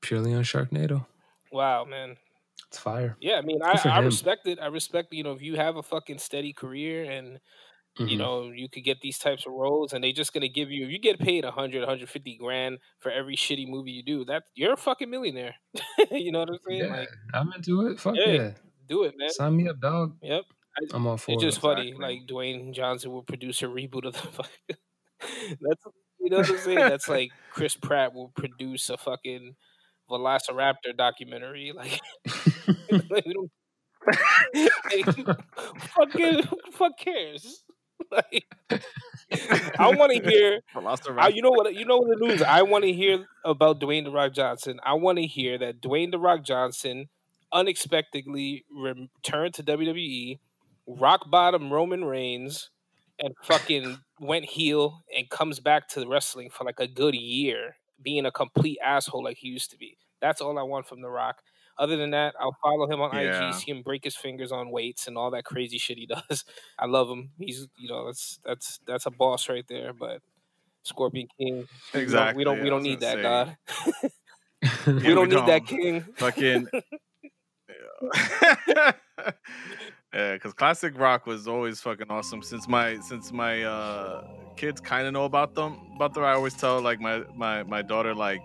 purely on Sharknado. Wow, man. It's fire. Yeah, I mean, I, I respect it. I respect, you know, if you have a fucking steady career and you Mhm. know you could get these types of roles and they're just gonna give you if you get paid 100 150 grand for every shitty movie you do that you're a fucking millionaire you know what i'm saying yeah, like I'm into it. Fuck Yeah. yeah. do it man Sign me up, dog. yep I'm all for it's it. just funny Exactly. like dwayne johnson will produce a reboot of the fucking that's you know what i'm saying that's like chris pratt will produce a fucking velociraptor documentary like like, we don't like, fucking who fuck cares like i want to hear Velociraptor. I, you know what? You know what the news. I want to hear about Dwayne the Rock Johnson. I want to hear that Dwayne the Rock Johnson unexpectedly returned to WWE, rock bottom Roman Reigns, and fucking went heel and comes back to wrestling for like a good year, being a complete asshole like he used to be. That's all I want from the Rock. Other than that, I'll follow him on Yeah. IG, see him break his fingers on weights and all that crazy shit he does. I love him. He's you know that's that's that's a boss right there. But Scorpion King, we don't- Exactly, we don't we don't need that say. God. We don't need that king. Fucking. yeah, because classic rock was always fucking awesome. Since my since my uh kids kind of know about them, about them, I always tell like my my my daughter like.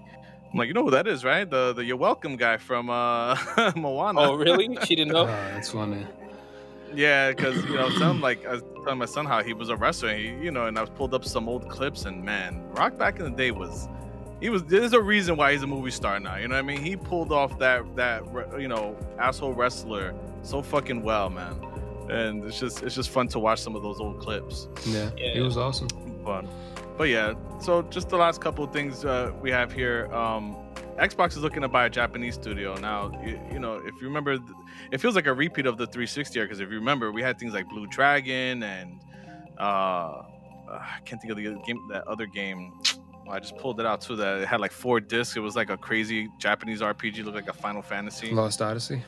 I'm like, you know who that is, right? The the you're welcome guy from uh Moana. Oh, really? She didn't Oh, know. that's funny. Yeah, because you know, I was telling like I was telling my son how he was a wrestler. And he, you know, and I was pulled up some old clips, and man, Rock back in the day was, he was. There's a reason why he's a movie star now. You know what I mean? He pulled off that that you know asshole wrestler so fucking well, man. And it's just it's just fun to watch some of those old clips. Yeah, Yeah. he was awesome. Fun, but yeah. So just the last couple of things uh, we have here. Um, Xbox is looking to buy a Japanese studio now. You, you know, if you remember, it feels like a repeat of the 360 because if you remember, we had things like Blue Dragon and uh, uh, I can't think of the other game. That other game, well, I just pulled it out too. That it had like four discs. It was like a crazy Japanese RPG, looked like a Final Fantasy. Lost Odyssey.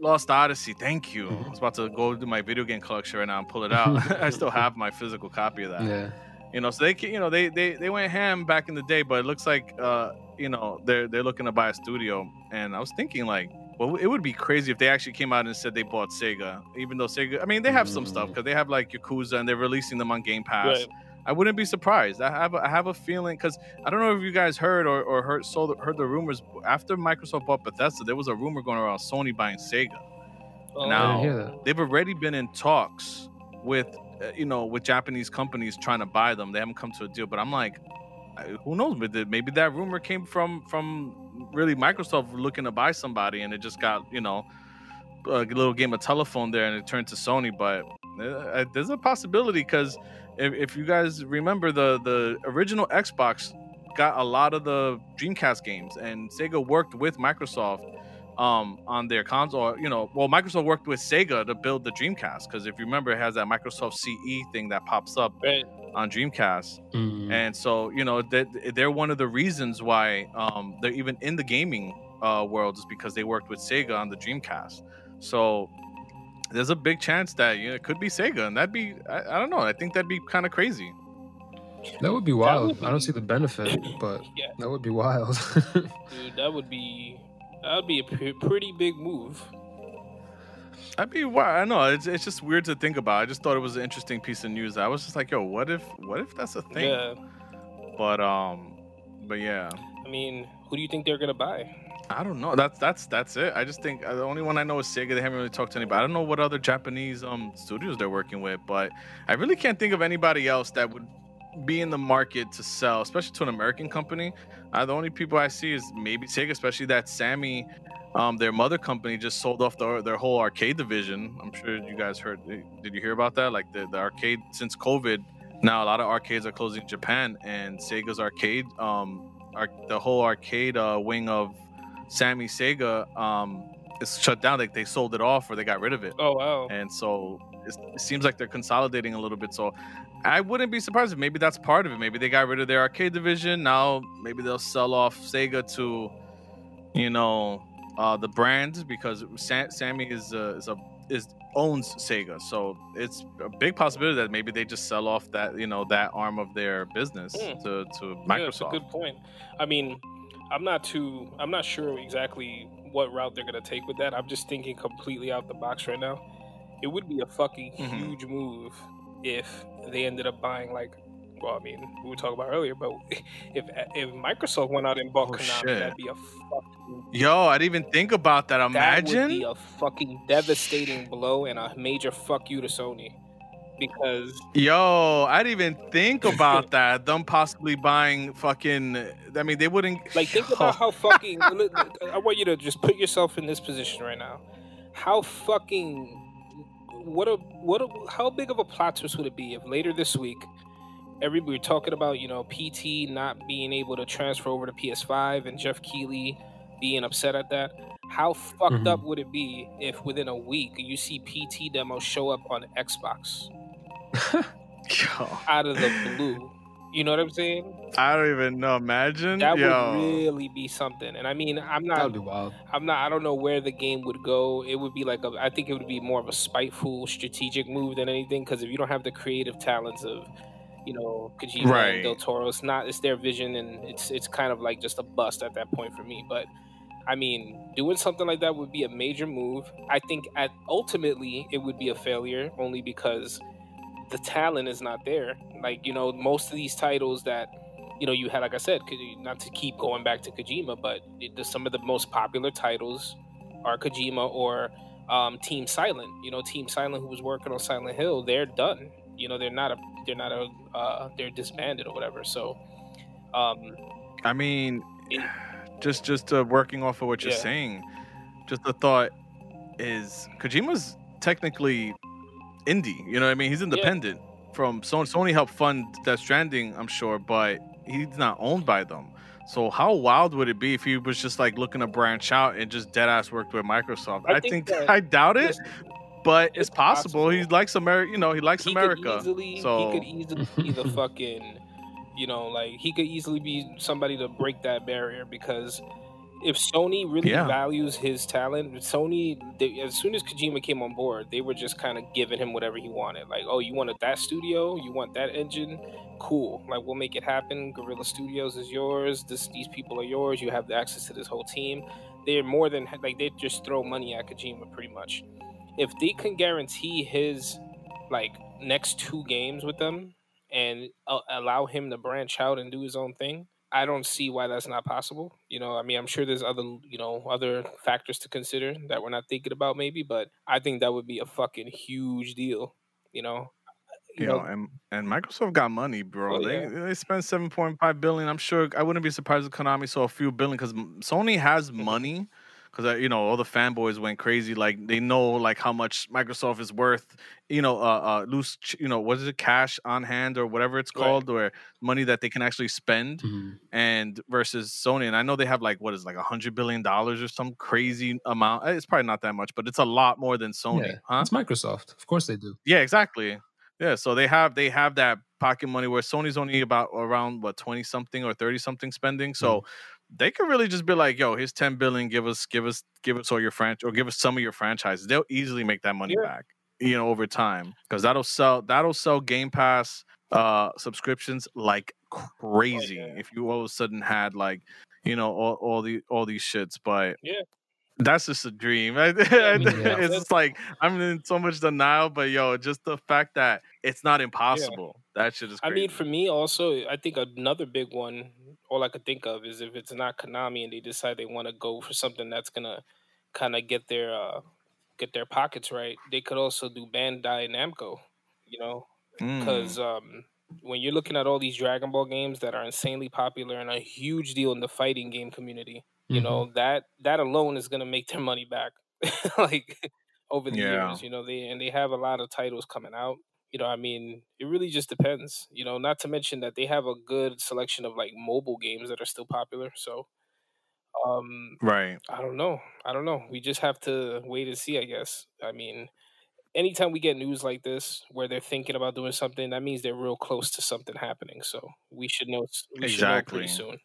Lost Odyssey. Thank you. Mhm. I was about to go to my video game collection right now and pull it out. I still have my physical copy of that Yeah. you know so they you know they they they went ham back in the day but it looks like uh you know they're they're looking to buy a studio and i was thinking like well it would be crazy if they actually came out and said they bought sega even though sega i mean they have some stuff Mm. because they have like yakuza and they're releasing them on game pass Right. I wouldn't be surprised. I have a, i have a feeling because i don't know if you guys heard or, or heard saw the, heard the rumors after microsoft bought bethesda there was a rumor going around sony buying sega. Oh, Now- I didn't hear that. they've already been in talks with uh, you know with japanese companies trying to buy them. They haven't come to a deal but i'm like who knows maybe maybe that rumor came from from really microsoft looking to buy somebody and it just got you know a little game of telephone there and it turned to sony but uh, there's a possibility because if, if you guys remember the the original xbox got a lot of the dreamcast games and sega worked with microsoft um on their console you know well microsoft worked with sega to build the dreamcast because if you remember it has that microsoft ce thing that pops up right. on dreamcast Mm. and so you know that they're one of the reasons why um they're even in the gaming uh world is because they worked with sega on the dreamcast so there's a big chance that you know, it could be sega and that'd be i, I don't know i think that'd be kind of crazy That would be wild. would I don't see the benefit, but Yeah, that would be wild. dude, that would be that would be a pretty big move. I'd be why I know it's, it's just weird to think about. I just thought it was an interesting piece of news. I was just like, yo, what if what if that's a thing? Yeah, But um, but yeah, I mean, who do you think they're gonna buy? I don't know. That's that's that's it. I just think uh, the only one I know is Sega. They haven't really talked to anybody. I don't know what other Japanese um studios they're working with, but I really can't think of anybody else that would be in the market to sell, especially to an American company. Uh, the only people I see is maybe Sega, especially that Sammy, um, their mother company just sold off their their whole arcade division. I'm sure you guys heard. Did you hear about that? Like the the arcade since COVID, now a lot of arcades are closing in Japan, and Sega's arcade, um, the whole arcade uh, wing of Sammy Sega um, is shut down. Like they sold it off or they got rid of it, Oh wow, and so it seems like they're consolidating a little bit. So I wouldn't be surprised if maybe that's part of it. Maybe they got rid of their arcade division. Now maybe they'll sell off Sega to, you know, uh, the brand because Sam, Sammy is uh, is a is owns Sega. So it's a big possibility that maybe they just sell off that you know that arm of their business Hmm. to to Yeah, it's a good point. I mean, I'm not too. I'm not sure exactly what route they're gonna take with that. I'm just thinking completely out the box right now. It would be a fucking Mhm. huge move if they ended up buying like. Well, I mean, we were talking about earlier, but if if Microsoft went out and bought Oh, Konami, shit. that'd be a fucking Yo, I didn't even think about that. that Imagine. would be a fucking devastating blow and a major fuck you to Sony, because Yo, I didn't even think about that. Them possibly buying fucking. I mean, they wouldn't. Like, think about how fucking. I want you to just put yourself in this position right now. How fucking. What a what a how big of a plot twist would it be if later this week, everybody we're talking about you know PT not being able to transfer over to PS5 and Jeff Keighley being upset at that. How fucked Mhm. up would it be if within a week you see PT demos show up on Xbox Yo, out of the blue? You know what I'm saying? I don't even know. Imagine. That Yo. would really be something. And I mean, I'm not that would be wild. I'm not. I don't know where the game would go. It would be like a. I think it would be more of a spiteful, strategic move than anything. Because if you don't have the creative talents of you know Kojima Right. and Del Toro. It's not. It's their vision, and it's it's kind of like just a bust at that point for me. But I mean, doing something like that would be a major move. I think at ultimately it would be a failure only because the talent is not there. Like you know, most of these titles that you know you had, like I said, not to keep going back to Kojima, but it, some of the most popular titles are Kojima or um, Team Silent. You know, Team Silent, who was working on Silent Hill, they're done. You know, they're not a, they're not a, uh, they're disbanded or whatever. So, um, I mean, It- just just uh, working off of what you're Yeah. saying, just the thought is Kojima's technically indie. You know what I mean? He's independent from Sony. Sony helped fund Death Stranding, I'm sure, but he's not owned by them. So how wild would it be if he was just like looking to branch out and just dead ass worked with Microsoft? I I, think that- I doubt it, but it's it's possible. He likes America. You know, he likes he America. easily, so he could easily be the fucking, you know, like he could easily be somebody to break that barrier because if Sony really Yeah. values his talent, Sony, they, as soon as Kojima came on board, they were just kind of giving him whatever he wanted. Like, oh, you wanted that studio, you want that engine, cool. Like, we'll make it happen. Guerrilla Studios is yours. This, these people are yours. You have the access to this whole team. They're more than like they just throw money at Kojima pretty much. If they can guarantee his like next two games with them and uh, allow him to branch out and do his own thing, I don't see why that's not possible. You know, I mean, I'm sure there's other, you know, other factors to consider that we're not thinking about maybe, but I think that would be a fucking huge deal. You know, you know, and and Microsoft got money, bro. Oh, they yeah. they spent seven point five billion. I'm sure I wouldn't be surprised if Konami saw a few billion because Sony has Mm-hmm. money. Because you know all the fanboys went crazy, like they know like how much Microsoft is worth. You know, uh, uh loose, you know, what is it, cash on hand or whatever it's Right. called, or money that they can actually spend, Mhm. and versus Sony. And I know they have like what is like a hundred billion dollars or some crazy amount. Eh, It's probably not that much, but it's a lot more than Sony, Yeah, huh? it's Microsoft. Of course they do. Yeah, exactly. Yeah, so they have they have that pocket money where Sony's only about around what twenty something or thirty something spending. So they could really just be like, "Yo, here's ten billion. Give us, give us, give us all your franchise, or give us some of your franchises." They'll easily make that money Yeah. back, you know, over time because that'll sell that'll sell Game Pass uh subscriptions like crazy. yeah. If you all of a sudden had like, you know, all all the all these shits, but Yeah. That's just a dream. I- mean, yeah. it's just like I'm in so much denial, but yo, just the fact that it's not impossible. That shit is I mean, for me also, I think another big one, all I could think of is if it's not Konami and they decide they want to go for something that's gonna kind of get their uh, get their pockets right, they could also do Bandai Namco, you know, Mm. because um, when you're looking at all these Dragon Ball games that are insanely popular and a huge deal in the fighting game community, you Mhm. know that that alone is gonna make their money back, like over the Yeah. years. You know, they and they have a lot of titles coming out. You know, I mean, it really just depends. You know, not to mention that they have a good selection of like mobile games that are still popular. So, um, right. I don't know. I don't know. We just have to wait and see, I guess. I mean, anytime we get news like this where they're thinking about doing something, that means they're real close to something happening. So we should know. We should know pretty soon.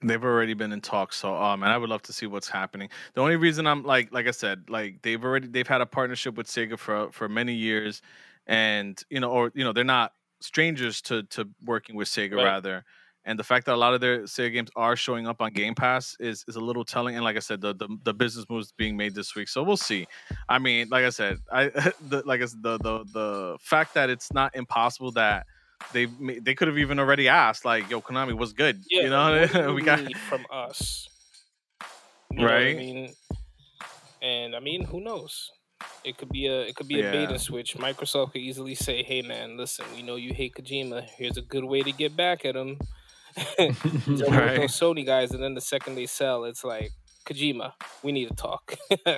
They've already been in talks, so um, and I would love to see what's happening. The only reason I'm like, like I said, like they've already they've had a partnership with Sega for for many years, and you know, or you know, they're not strangers to to working with Sega Right. rather. And the fact that a lot of their Sega games are showing up on Game Pass is is a little telling. And like I said, the the, the business moves being made this week, so we'll see. I mean, like I said, I the, like I said, the the the fact that it's not impossible that they they could have even already asked like, "Yo, Konami, what's good?" Yeah, you like, what know, we got from us. You know what I Right. mean, and I mean, who knows? It could be a it could be a Yeah. and switch. Microsoft could easily say, "Hey, man, listen, we know you hate Kojima. Here's a good way to get back at him." Right. those Sony guys, and then the second they sell, it's like Kojima, we need to talk.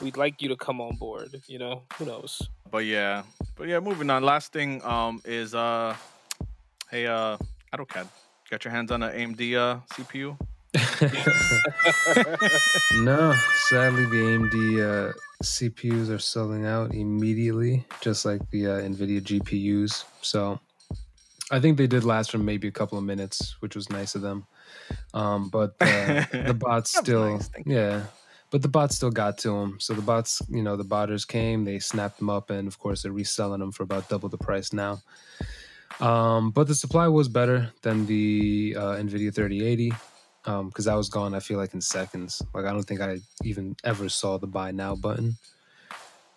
We'd like you to come on board. You know, who knows? but yeah, but yeah. Moving on. Last thing um is uh, hey uh, Atokad, got your hands on an AMD uh CPU? no, sadly, the AMD uh, CPUs are selling out immediately, just like the uh, NVIDIA GPUs. So I think they did last for maybe a couple of minutes, which was nice of them. Um, but uh, the bots still, nice, thank you. yeah, but the bots still got to them. So the bots, you know, the botters came, they snapped them up, and of course they're reselling them for about double the price now. Um, but the supply was better than the uh, NVIDIA 3080 because that was gone. I feel like in seconds. Like I don't think I even ever saw the buy now button.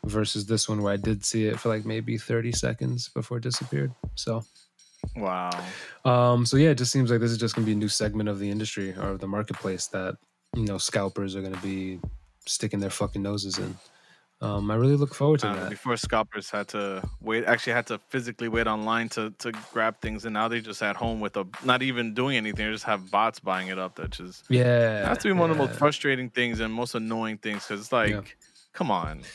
Versus this one where I did see it for like maybe 30 seconds before it disappeared. So Wow. um, so yeah, it just seems like this is just gonna be a new segment of the industry or the marketplace that you know scalpers are gonna be sticking their fucking noses in. Um, I really look forward to Uh, that. before scalpers had to wait, actually had to physically wait online to to grab things, and now they just at home with a not even doing anything. They just have bots buying it up. That just Yeah, has to be one of the most frustrating things and most annoying things because it's like, Yeah. come on.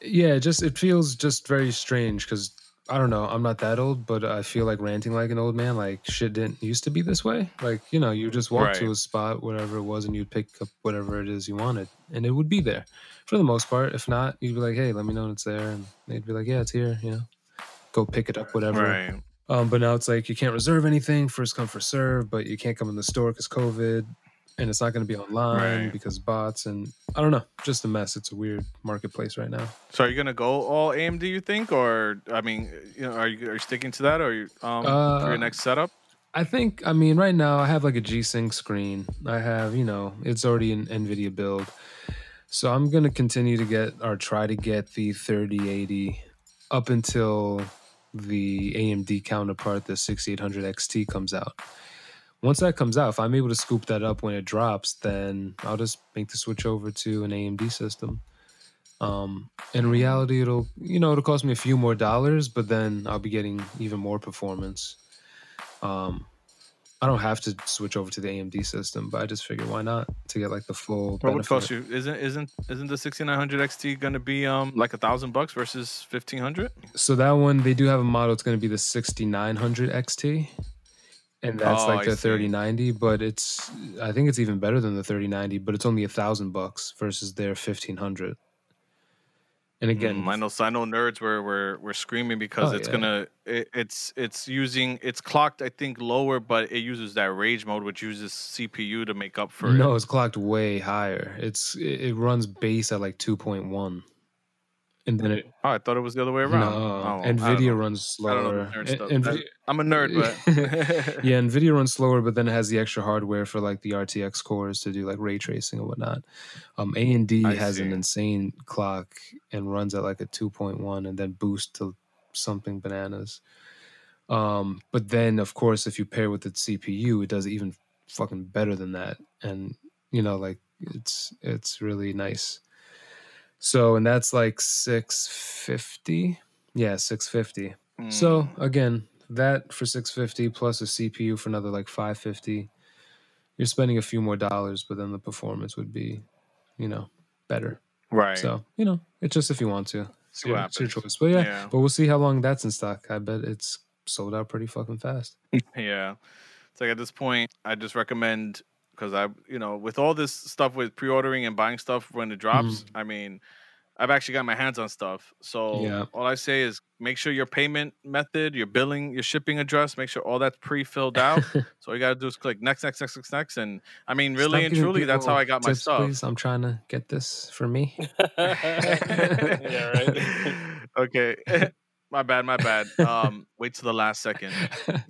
yeah just it feels just very strange because i don't know i'm not that old but i feel like ranting like an old man like shit didn't used to be this way. Like you know you just walk to a spot whatever it was and you'd pick up whatever it is you wanted and it would be there. For the most part if not you'd be like hey let me know when it's there and they'd be like yeah it's here you know? Go pick it up whatever. Right. um, but now it's like you can't reserve anything first come first serve but you can't come in the store because covid and it's not going to be online Right. because bots and i don't know just a mess it's a weird marketplace right now So are you gonna go all AMD? You think, or I mean, you know, are you are you sticking to that, or you um for your Uh, next setup? I think, I mean, right now I have like a G Sync screen. I have, you know, it's already an NVIDIA build. So I'm going to continue to get or try to get the 3080 up until the AMD counterpart, the 6800 XT, comes out. Once that comes out, if I'm able to scoop that up when it drops, then I'll just make the switch over to an AMD system. Um, in reality, it'll, you know, it'll cost me a few more dollars, but then I'll be getting even more performance. Um, I don't have to switch over to the AMD system, but I just figured why not to get like the full. What would cost you? Isn't isn't isn't the 6900 XT gonna be um like a thousand bucks versus 1500? So that one they do have a model. It's going to be the 6900 XT, and that's Oh, like the see. 3090. But it's I think it's even better than the 3090. But it's only a thousand bucks versus their 1500. And again, Mm, I know. I know nerds were were, were screaming because Oh, it's yeah. gonna it, it's it's using it's clocked I think lower, but it uses that rage mode, which uses CPU to make up for it. no, it. it's clocked way higher. It's it, it runs base at like 2.1, and then it Oh, I thought it was the other way around. no Oh, Nvidia runs I don't know slower. the nerd stuff. Nvi- I- I'm a nerd, but yeah, Nvidia runs slower, but then it has the extra hardware for like the RTX cores to do like ray tracing and whatnot. Um, AMD has an insane clock and runs at like a 2.1 and then boost to something bananas. Um, but then of course, if you pair with its CPU, it does even fucking better than that, and you know, like it's it's really nice. So, and that's like 650. Yeah, 650. So Mm, again, that for 650 plus a CPU for another like 550. You're spending a few more dollars, but then the performance would be, you know, better. right. So, you know, it's just if you want to. It's See what your, it's your choice. But yeah, Yeah. but we'll see how long that's in stock. I bet it's sold out pretty fucking fast. Yeah. It's like at this point, I just recommend because I, you know, with all this stuff with pre-ordering and buying stuff when it drops, I mean, I've actually got my hands on stuff. So Yeah. all I say is make sure your payment method, your billing, your shipping address, make sure all that's pre-filled out. so all you gotta do is click next, next, next, next, next, and I mean, really Stop and truly, that's how I got my tips, stuff. Please. I'm trying to get this for me. yeah, right. okay. my bad, my bad. Um, wait till the last second.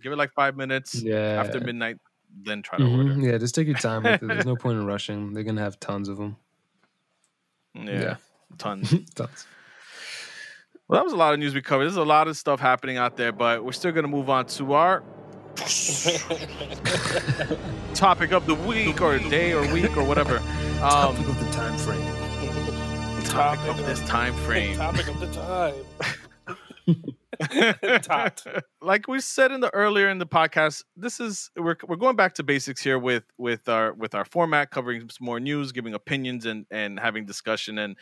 Give it like five minutes yeah. after midnight, then try to order. Mhm. Yeah, just take your time with it. There's no point in rushing. They're gonna have tons of them. Yeah, tons. tons. Well, that was a lot of news we covered. There's a lot of stuff happening out there, but we're still going to move on to our topic of the week or day or week or whatever. Um, Topic of the time frame. topic of this time frame. Topic of the time. Like we said in the earlier in the podcast, this is we're we're going back to basics here with with our with our format, covering some more news, giving opinions, and and having discussion, and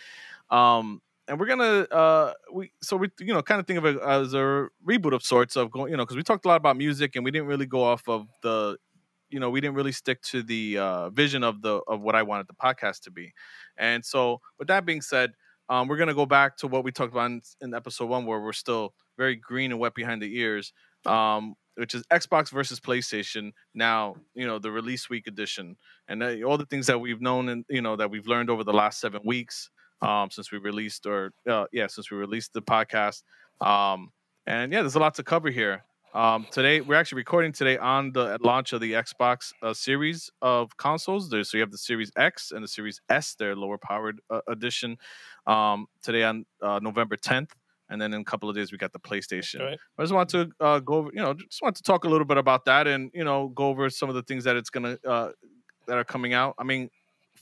um and we're gonna uh we so we you know kind of think of it as a reboot of sorts of going you know because we talked a lot about music and we didn't really go off of the you know we didn't really stick to the uh, vision of the of what I wanted the podcast to be, and so with that being said, um, we're gonna go back to what we talked about in, in episode one where we're still very green and wet behind the ears, um, which is Xbox versus PlayStation. Now you know the release week edition and all the things that we've known and you know that we've learned over the last seven weeks um, since we released or uh, yeah since we released the podcast. Um, and yeah, there's a lot to cover here. Um, today we're actually recording today on the launch of the Xbox uh, series of consoles. There, so you have the Series X and the Series S, their lower powered uh, edition. Um, today on uh, November 10th, and then in a couple of days we got the PlayStation. Right. I just want to uh, go over, you know, just want to talk a little bit about that, and you know, go over some of the things that it's gonna uh, that are coming out. I mean,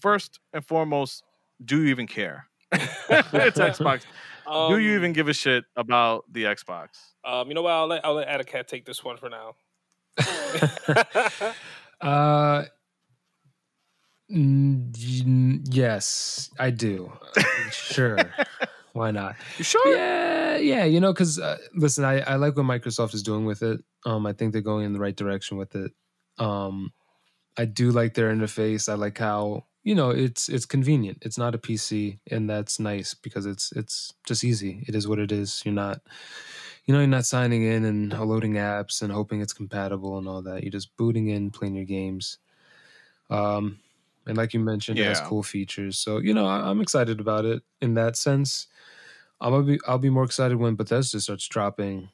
first and foremost, do you even care? it's Xbox. do you Um, even give a shit about the Xbox? Um, you know what? I'll let I'll let Atokad take this one for now. Uh, y- yes, I do. Uh, sure, why not? You sure? Yeah, yeah. You know, because uh, listen, I I like what Microsoft is doing with it. Um, I think they're going in the right direction with it. Um, I do like their interface. I like how you know it's it's convenient. It's not a PC, and that's nice because it's it's just easy. It is what it is. You're not you know you're not signing in and loading apps and hoping it's compatible and all that. You're just booting in, playing your games. Um, and like you mentioned, it has cool features. So you know I'm excited about it in that sense. I'll be I'll be more excited when Bethesda starts dropping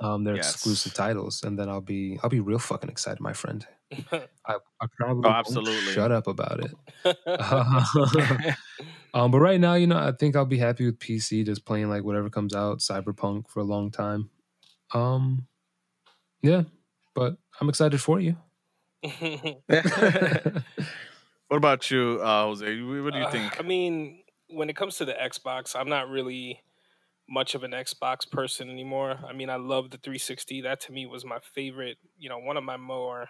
um, their Yes. exclusive titles, and then I'll be I'll be real fucking excited, my friend. I, I probably Oh, won't absolutely. shut up about it. um, but right now, you know, I think I'll be happy with PC, just playing like whatever comes out, Cyberpunk for a long time. Um, yeah, but I'm excited for you. what about you, uh, Jose? What do you Uh, think? I mean, when it comes to the Xbox, I'm not really much of an Xbox person anymore. I mean, I love the 360. That to me was my favorite. You know, one of my more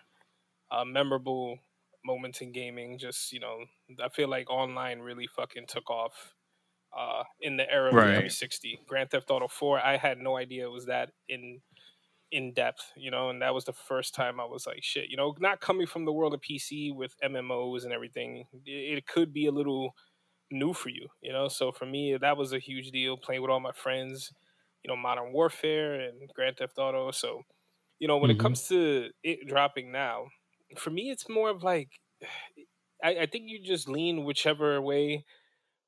uh, memorable moments in gaming. Just you know, I feel like online really fucking took off uh, in the era of the 360. Grand Theft Auto 4. I had no idea it was that in in depth, you know, and that was the first time I was like, shit, you know, not coming from the world of PC with MMOs and everything, it, it could be a little new for you, you know. So for me, that was a huge deal. Playing with all my friends, you know, Modern Warfare and Grand Theft Auto. So, you know, when it Mhm. comes to it dropping now, for me, it's more of like, I, I think you just lean whichever way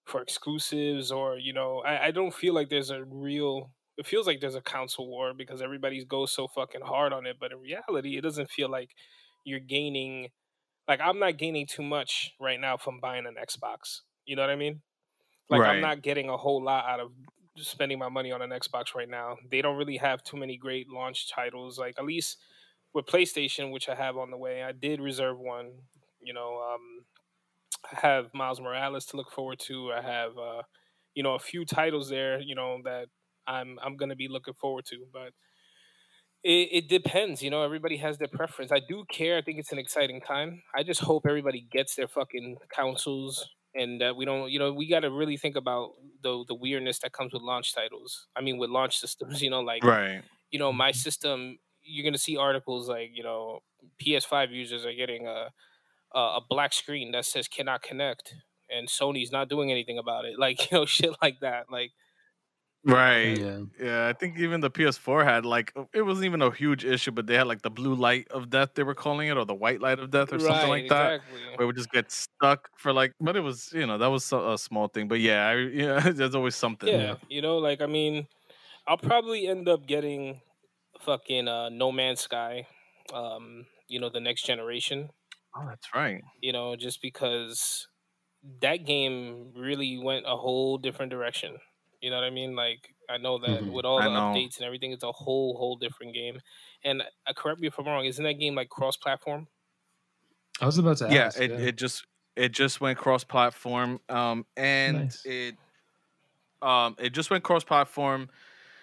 for exclusives, or you know, I, I don't feel like there's a real. It feels like there's a console war because everybody goes so fucking hard on it, but in reality, it doesn't feel like you're gaining. Like I'm not gaining too much right now from buying an Xbox. You know what I mean? Like Right. I'm not getting a whole lot out of spending my money on an Xbox right now. They don't really have too many great launch titles. Like at least with PlayStation, which I have on the way, I did reserve one. You know, um, I have Miles Morales to look forward to. I have, uh, you know, a few titles there. You know that I'm I'm gonna be looking forward to, but. It, it depends, you know. Everybody has their preference. I do care. I think it's an exciting time. I just hope everybody gets their fucking consoles and that we don't you know we got to really think about the the weirdness that comes with launch titles i mean with launch systems you know like right. you know my mm-hmm. system you're going to see articles like you know ps5 users are getting a a a black screen that says cannot connect and sony's not doing anything about it like you know shit like that like Right. Yeah. Yeah, I think even the PS4 had like it wasn't even a huge issue, but they had like the blue light of death they were calling it, or the white light of death, or something like that, exactly. where it would just get stuck for like. But it was, you know, that was a, a small thing. But yeah, I, yeah, there's always something. yeah you know like i mean i'll probably end up getting fucking uh no man's sky um you know the next generation Oh, that's right. you know, just because that game really went a whole different direction. You know what I mean? Like I know that Mhm. with all the updates and everything, it's a whole whole different game. And uh, correct me if I'm wrong, isn't that game like cross platform? I was about to yeah, ask. it, it just it just went cross platform, um, and Nice. it um it just went cross platform.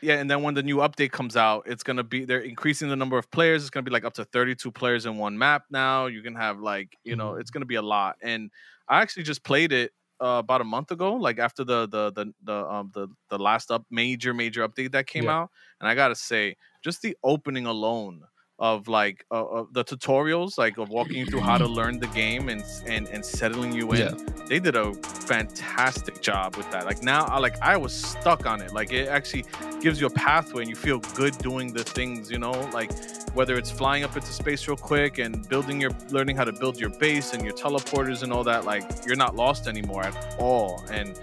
Yeah, and then when the new update comes out, it's gonna be they're increasing the number of players. It's gonna be like up to 32 players in one map now. You can have like you know Mhm. it's gonna be a lot. And I actually just played it uh, about a month ago, like after the the the the um the the last up major major update that came Yeah. out. And I gotta say, just the opening alone of like uh, of the tutorials, like of walking you through how to learn the game and and and settling you in. Yeah. They did a fantastic job with that. Like now, I like I was stuck on it. Like it actually gives you a pathway, and you feel good doing the things. You know, like whether it's flying up into space real quick and building your learning how to build your base and your teleporters and all that. Like you're not lost anymore at all. And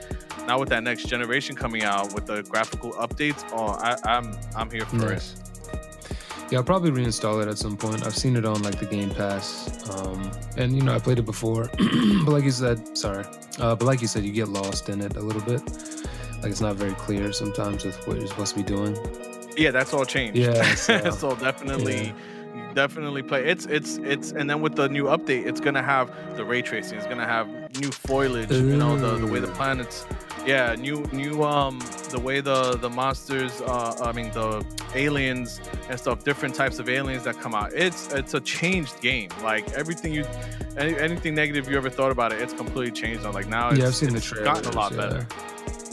now with that next generation coming out with the graphical updates, oh, I, I'm I'm here for Nice. it. Yeah, I'll probably reinstall it at some point. I've seen it on like the Game Pass, um, and you know I played it before. but like you said, sorry, uh, but like you said, you get lost in it a little bit. Like it's not very clear sometimes with what you're supposed to be doing. Yeah, that's all changed. Yeah, so- so definitely, definitely play. It's it's it's, and then with the new update, it's gonna have the ray tracing. It's gonna have new foliage. You know, the the way the planets. Yeah, new new um the way the the monsters. Uh, I mean the aliens and stuff. Different types of aliens that come out. It's it's a changed game. Like everything you, any, anything negative you ever thought about it, it's completely changed. On like now, it's, yeah, I've seen the trailers. gotten a lot yeah. better.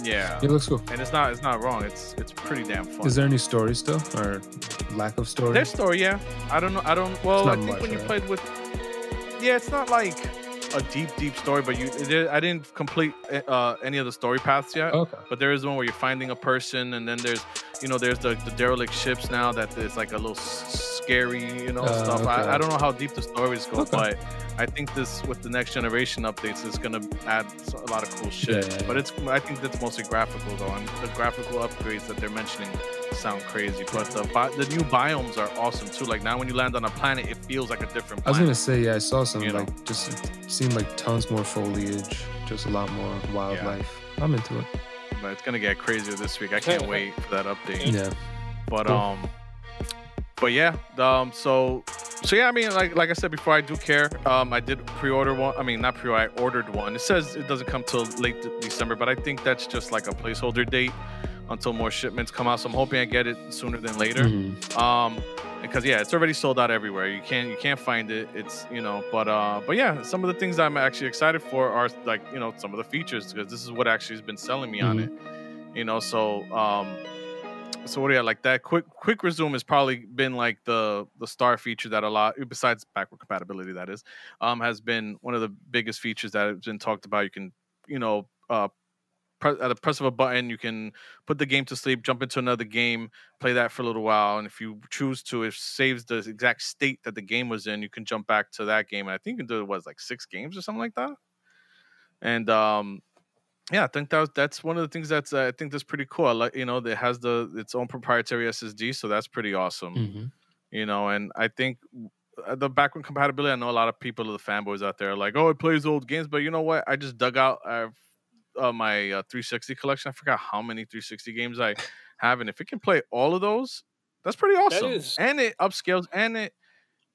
Yeah. It looks cool. And it's not it's not wrong. It's it's pretty damn fun. Is there any story still, or lack of story? There's story, yeah. I don't know. I don't. Well, I think much, when you right? played with, yeah, it's not like a deep, deep story. But you, there, I didn't complete uh, any of the story paths yet. okay. But there is one where you're finding a person, and then there's, you know, there's the, the derelict ships now that is like a little scary, you know, Uh, stuff. okay. I, I don't know how deep the stories go, Okay. but I think this with the next generation updates is gonna add a lot of cool shit. Yeah, yeah, But it's, I think that's mostly graphical though, and the graphical upgrades that they're mentioning sound crazy. But the bi- the new biomes are awesome too. Like now when you land on a planet, it feels like a different I was gonna say, yeah, I saw some You know. like just it seemed like tons more foliage, just a lot more wildlife. I'm into it. But it's gonna get crazier this week. I can't wait for that update. Yeah. But Cool. um, but yeah, um, so so yeah, I mean, like like I said before, I do care. Um, I did pre-order one. I mean, not pre. Order, I ordered one. It says it doesn't come till late de- December, but I think that's just like a placeholder date until more shipments come out. So I'm hoping I get it sooner than later. Mhm. Um, because yeah, it's already sold out everywhere. You can't you can't find it. It's you know, but uh, but yeah, some of the things I'm actually excited for are like you know some of the features because this is what actually has been selling me on it. You know, so um, so what do you like that quick quick resume has probably been like the the star feature that a lot besides backward compatibility that is um has been one of the biggest features that has been talked about. You can you know uh at the press of a button you can put the game to sleep, jump into another game, play that for a little while, and if you choose to, it saves the exact state that the game was in. You can jump back to that game, and I think you can do it was like six games or something like that. And um, yeah, I think that was, that's one of the things that's uh, I think that's pretty cool. I like you know it has the its own proprietary SSD, so that's pretty awesome. Mhm. You know, and I think uh, the backward compatibility. I know a lot of people, of the fanboys out there, are like, oh, it plays old games, but you know what? I just dug out uh, uh, my uh, 360 collection. I forgot how many 360 games I have, and if it can play all of those, that's pretty awesome. is- And it upscales, and it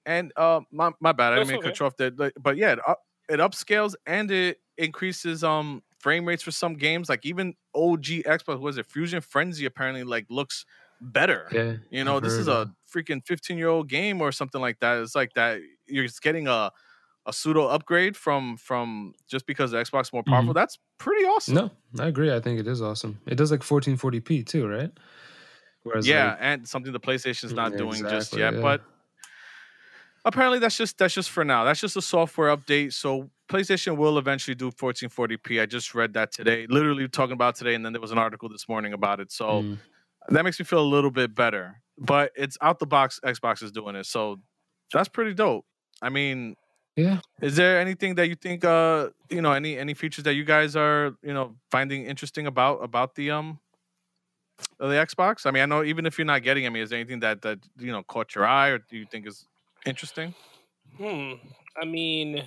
and uh, my my bad, I didn't mean to cut okay. you off there, but- but yeah, it, up, it upscales and it increases um frame rates for some games. Like even OG Xbox, was it Fusion Frenzy? Apparently, like looks better. Yeah. You know, I've this is a freaking 15 year old game or something like that. It's like that you're just getting a a pseudo upgrade from from just because the Xbox is more mm-hmm. powerful. That's pretty awesome. No, I agree. I think it is awesome. It does like 1440p too, right? Whereas yeah, like, and something the PlayStation's not Yeah, doing just yet. yeah. But apparently that's just that's just for now. That's just a software update. So PlayStation will eventually do 1440p. I just read that today, literally talking about today, and then there was an article this morning about it. So mm, that makes me feel a little bit better. But it's out the box. Xbox is doing it, so that's pretty dope. I mean, yeah, is there anything that you think, uh, you know, any any features that you guys are, you know, finding interesting about about the um, the Xbox? I mean, I know even if you're not getting, I mean, is there anything that that you know caught your eye or do you think is interesting? Hmm. I mean,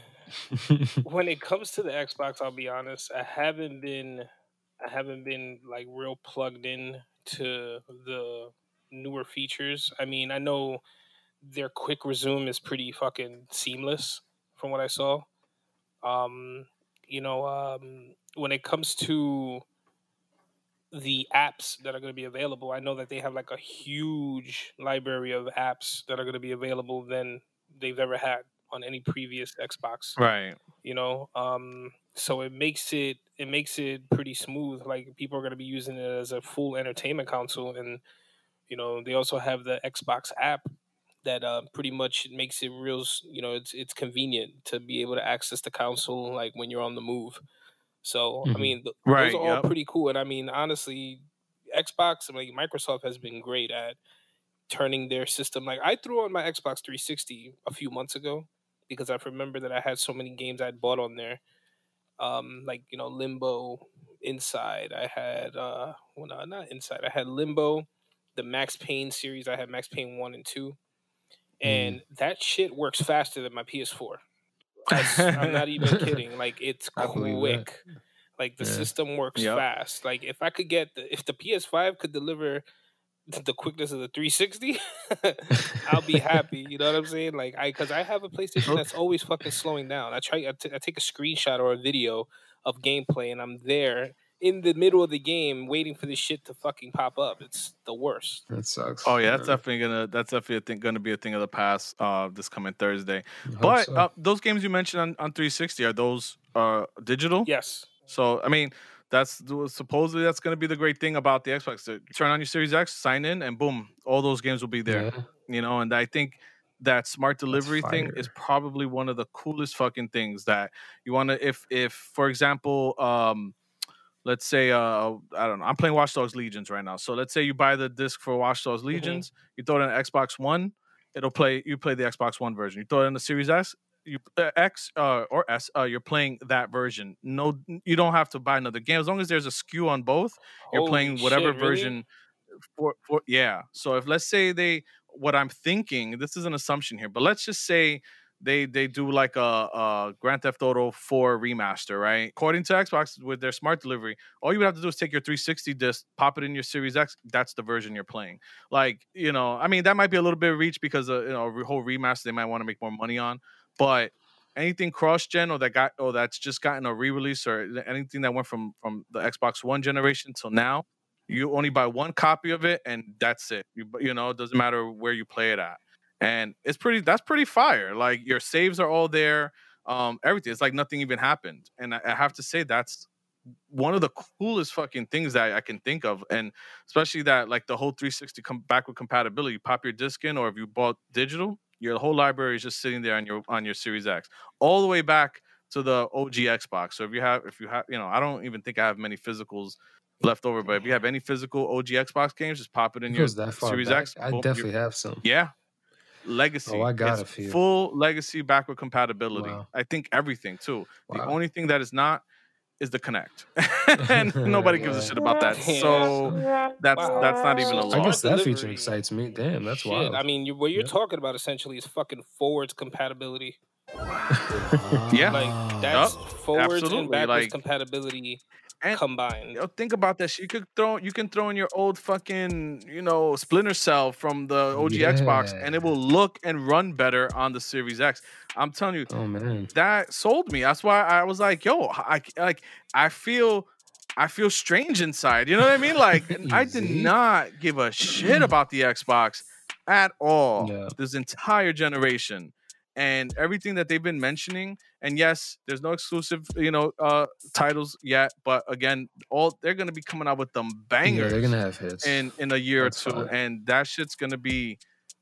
when it comes to the Xbox, I'll be honest. I haven't been, I haven't been like real plugged in to the newer features. I mean, I know their quick resume is pretty fucking seamless from what I saw. Um, you know, um, when it comes to the apps that are going to be available, I know that they have like a huge library of apps that are going to be available than they've ever had on any previous Xbox Right. you know um so it makes it it makes it pretty smooth like people are going to be using it as a full entertainment console and you know they also have the xbox app that uh, pretty much makes it real you know it's it's convenient to be able to access the console like when you're on the move so i Mhm. mean th- Right, those are all yep. pretty cool and i mean honestly xbox like microsoft has been great at turning their system like i threw on my xbox 360 a few months ago because I remember that I had so many games I'd bought on there. Um, like, you know, Limbo, Inside. I had uh well no, not Inside. I had Limbo, the Max Payne series. I had Max Payne 1 and 2. and that shit works faster than my PS4. I'm not even kidding. Like it's I believe that. quick. Like the Yeah. system works Yep. fast. Like if I could get the if the PS5 could deliver the quickness of the 360, I'll be happy. You know what I'm saying? Like I because I have a PlayStation oh. that's always fucking slowing down. I try I, t- I take a screenshot or a video of gameplay and I'm there in the middle of the game waiting for this shit to fucking pop up. It's the worst. That sucks. Oh yeah, that's man. definitely gonna that's definitely a thing, gonna be a thing of the past uh, this coming Thursday. But so. uh, those games you mentioned on, on 360 are those uh, digital? Yes. So I mean, that's supposedly that's going to be the great thing about the Xbox. Turn on your Series X, sign in, and boom, all those games will be there. Yeah. You know, and I think that smart delivery thing is probably one of the coolest fucking things that you want to. If if for example, um, let's say uh, I don't know, I'm playing Watch Dogs Legions right now. So let's say you buy the disc for Watch Dogs Legions, you throw it in Xbox One, it'll play. You play the Xbox One version. You throw it in the Series S, you uh, X uh, or S, uh, you're playing that version. No, you don't have to buy another game as long as there's a SKU on both. You're Holy playing whatever shit, really? version. For, for yeah. So if let's say they, what I'm thinking, this is an assumption here, but let's just say they they do like a, a Grand Theft Auto 4 remaster, right? According to Xbox with their smart delivery, all you would have to do is take your 360 disc, pop it in your Series X. That's the version you're playing. Like you know, I mean, that might be a little bit of reach because uh, you know, a whole remaster they might want to make more money on, but anything cross gen or that got or that's just gotten a re-release or anything that went from from the Xbox One generation till now, you only buy one copy of it and that's it. You you know, it doesn't matter where you play it at. And it's pretty that's pretty fire. Like your saves are all there. Um everything. It's like nothing even happened. And I, I have to say that's one of the coolest fucking things that I can think of, and especially that like the whole 360 come back with compatibility. You pop your disc in, or if you bought digital, your whole library is just sitting there on your on your Series X, all the way back to the OG Xbox. So if you have, if you have, you know, I don't even think I have many physicals left over, but if you have any physical OG Xbox games, just pop it in It your Series back. X. I boom, definitely have some. yeah. Legacy. Oh, I got It's a few. Full legacy backward compatibility. Wow. I think everything too. The only thing that is not is the Kinect, and nobody gives a shit about that. So that's Wow. that's not even a So I guess that feature excites me. Damn, that's Shit, wild. I mean, you, what you're Yeah. talking about essentially is fucking forwards compatibility. Yeah. Like that's forwards absolutely, and backwards like- compatibility And- combined. Yo, think about this. You could throw you can throw in your old fucking, you know, Splinter Cell from the OG Xbox and it will look and run better on the Series X. I'm telling you, oh man. that sold me. That's why I was like, yo, I like I feel I feel strange inside. You know what I mean? Like I did not give a shit about the Xbox at all Yeah. this entire generation. And everything that they've been mentioning, and yes, there's no exclusive, you know, uh titles yet, but again, all they're gonna be coming out with them Yeah, they're gonna have hits. in in a year That's or two, fine. and that shit's gonna be,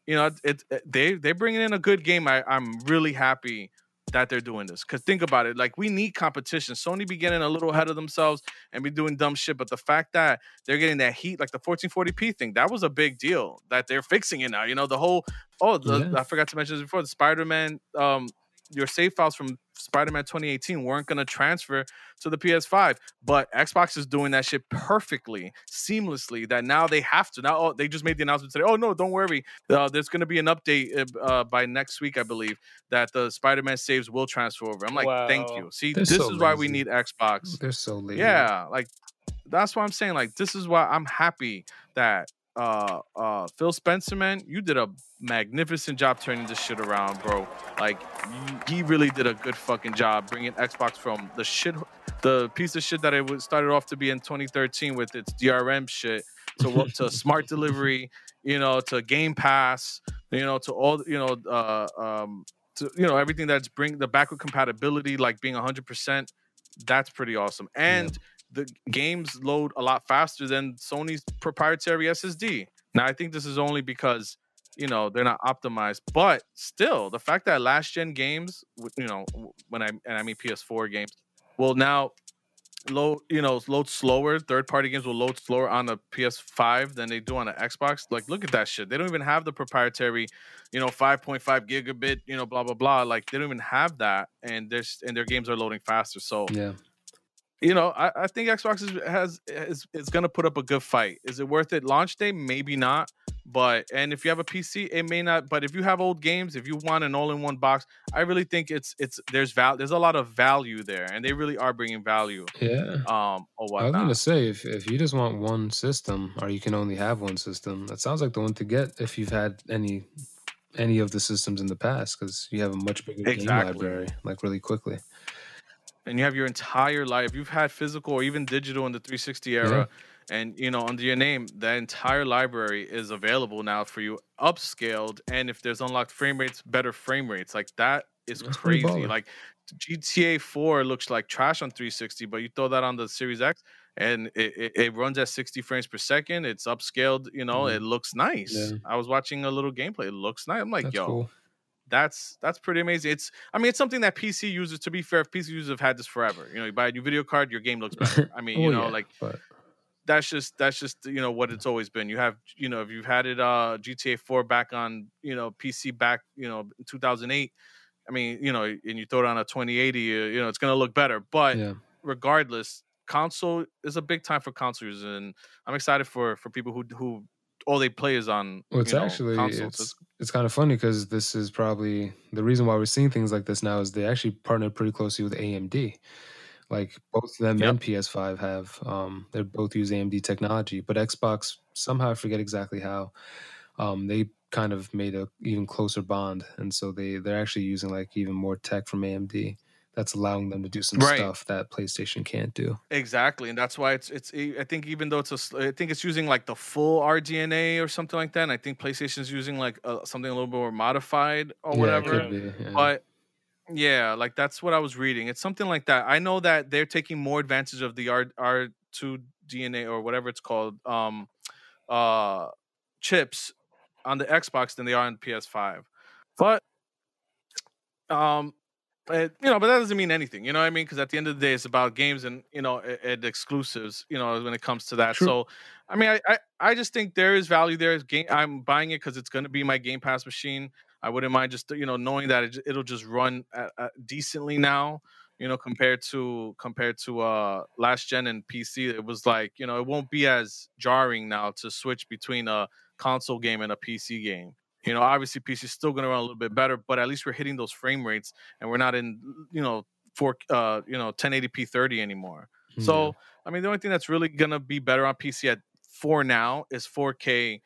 you know, it, it they they're bringing in a good game. I I'm really happy that they're doing this because think about it, like we need competition. Sony be getting a little ahead of themselves and be doing dumb shit, but the fact that they're getting that heat, like the 1440p thing, that was a big deal. That they're fixing it now. You know, the whole oh, the, Yeah. I forgot to mention this before. The Spider Man, um, your save files from Spider Man 2018 weren't gonna transfer to the PS5 but Xbox is doing that shit perfectly, seamlessly. That now they have to. Now oh, they just made the announcement today. Oh no, don't worry. Uh, there's going to be an update uh, uh, by next week, I believe, that the Spider-Man saves will transfer over. I'm like, thank you. See, They're this so is why we need Xbox. they're so lazy. Yeah, like that's why I'm saying. Like this is why I'm happy that uh uh Phil Spencer, man, you did a magnificent job turning this shit around, bro. Like you, he really did a good fucking job bringing Xbox from the shit, the piece of shit that it started off to be in 2013 with its DRM shit to what to smart delivery, you know, to Game Pass, you know, to all you know, uh um, to you know everything that's bring the backward compatibility, like being 100. percent That's pretty awesome, and the games load a lot faster than Sony's proprietary SSD. Now, I think this is only because you know they're not optimized, but still, the fact that last gen games, you know, when I and I mean PS4 games, will now load, you know, load slower. Third party games will load slower on the PS5 than they do on the Xbox. Like, look at that shit. They don't even have the proprietary, you know, 5.5 gigabit, you know, blah blah blah. Like, they don't even have that, and there's and their games are loading faster. So Yeah. You know, I, I think Xbox is, has is is gonna put up a good fight. Is it worth it? Launch day, maybe not. but and if you have a PC, it may not. But if you have old games, if you want an all-in-one box, I really think it's it's there's val there's a lot of value there, and they really are bringing value. Yeah. Um, or I was gonna say if if you just want one system or you can only have one system, that sounds like the one to get if you've had any any of the systems in the past because you have a much bigger game library like really quickly. And you have your entire life. You've had physical or even digital in the 360 era, and you know under your name, the entire library is available now for you, upscaled. And if there's unlocked frame rates, better frame rates, like that is That's crazy. Like GTA 4 looks like trash on 360, but you throw that on the Series X. And it, it, it runs at 60 frames per second. It's upscaled, you know, Mhm. it looks nice. Yeah. I was watching a little gameplay. It looks nice. I'm like, That's yo, cool. That's that's pretty amazing. It's I mean it's something that PC users to be fair, PC users have had this forever. You know, you buy a new video card, your game looks better. I mean, you know, Oh, yeah, like but that's just that's just you know what it's always been. You have you know if you've had it uh GTA 4 back on you know PC back you know 2008. I mean you know and you throw it on a 2080, you, you know it's gonna look better. But yeah. regardless, console is a big time for console users, and I'm excited for for people who who all they play is on Well, it's you know, actually consoles. it's it's kind of funny because this is probably the reason why we're seeing things like this now is they actually partnered pretty closely with AMD. Like both of them Yep. and PS5 have um they both use AMD technology, but Xbox somehow I forget exactly how um they kind of made a even closer bond and so they they're actually using like even more tech from AMD that's allowing them to do some Right. stuff that PlayStation can't do. Exactly, and that's why it's it's. I think even though it's a, I think it's using like the full RDNA or something like that. And I think PlayStation's using like uh, something a little bit more modified or whatever. be, yeah. But yeah, like that's what I was reading. It's something like that. I know that they're taking more advantage of the R R two DNA or whatever it's called, um, uh, chips on the Xbox than they are on PS5. But um, it, you know, but that doesn't mean anything. You know what I mean? Because at the end of the day, it's about games and you know and, exclusives. You know, when it comes to that. True. So, I mean, I, I I just think there is value there. Game, I'm buying it because it's going to be my Game Pass machine. I wouldn't mind just you know knowing that it, it'll just run uh uh decently now. You know, compared to compared to uh last gen and PC, it was like you know it won't be as jarring now to switch between a console game and a PC game. You know, obviously PC is still going to run a little bit better, but at least we're hitting those frame rates and we're not in you know four uh you know 1080p 30 anymore. So I mean, the only thing that's really gonna be better on PC at four now is 4K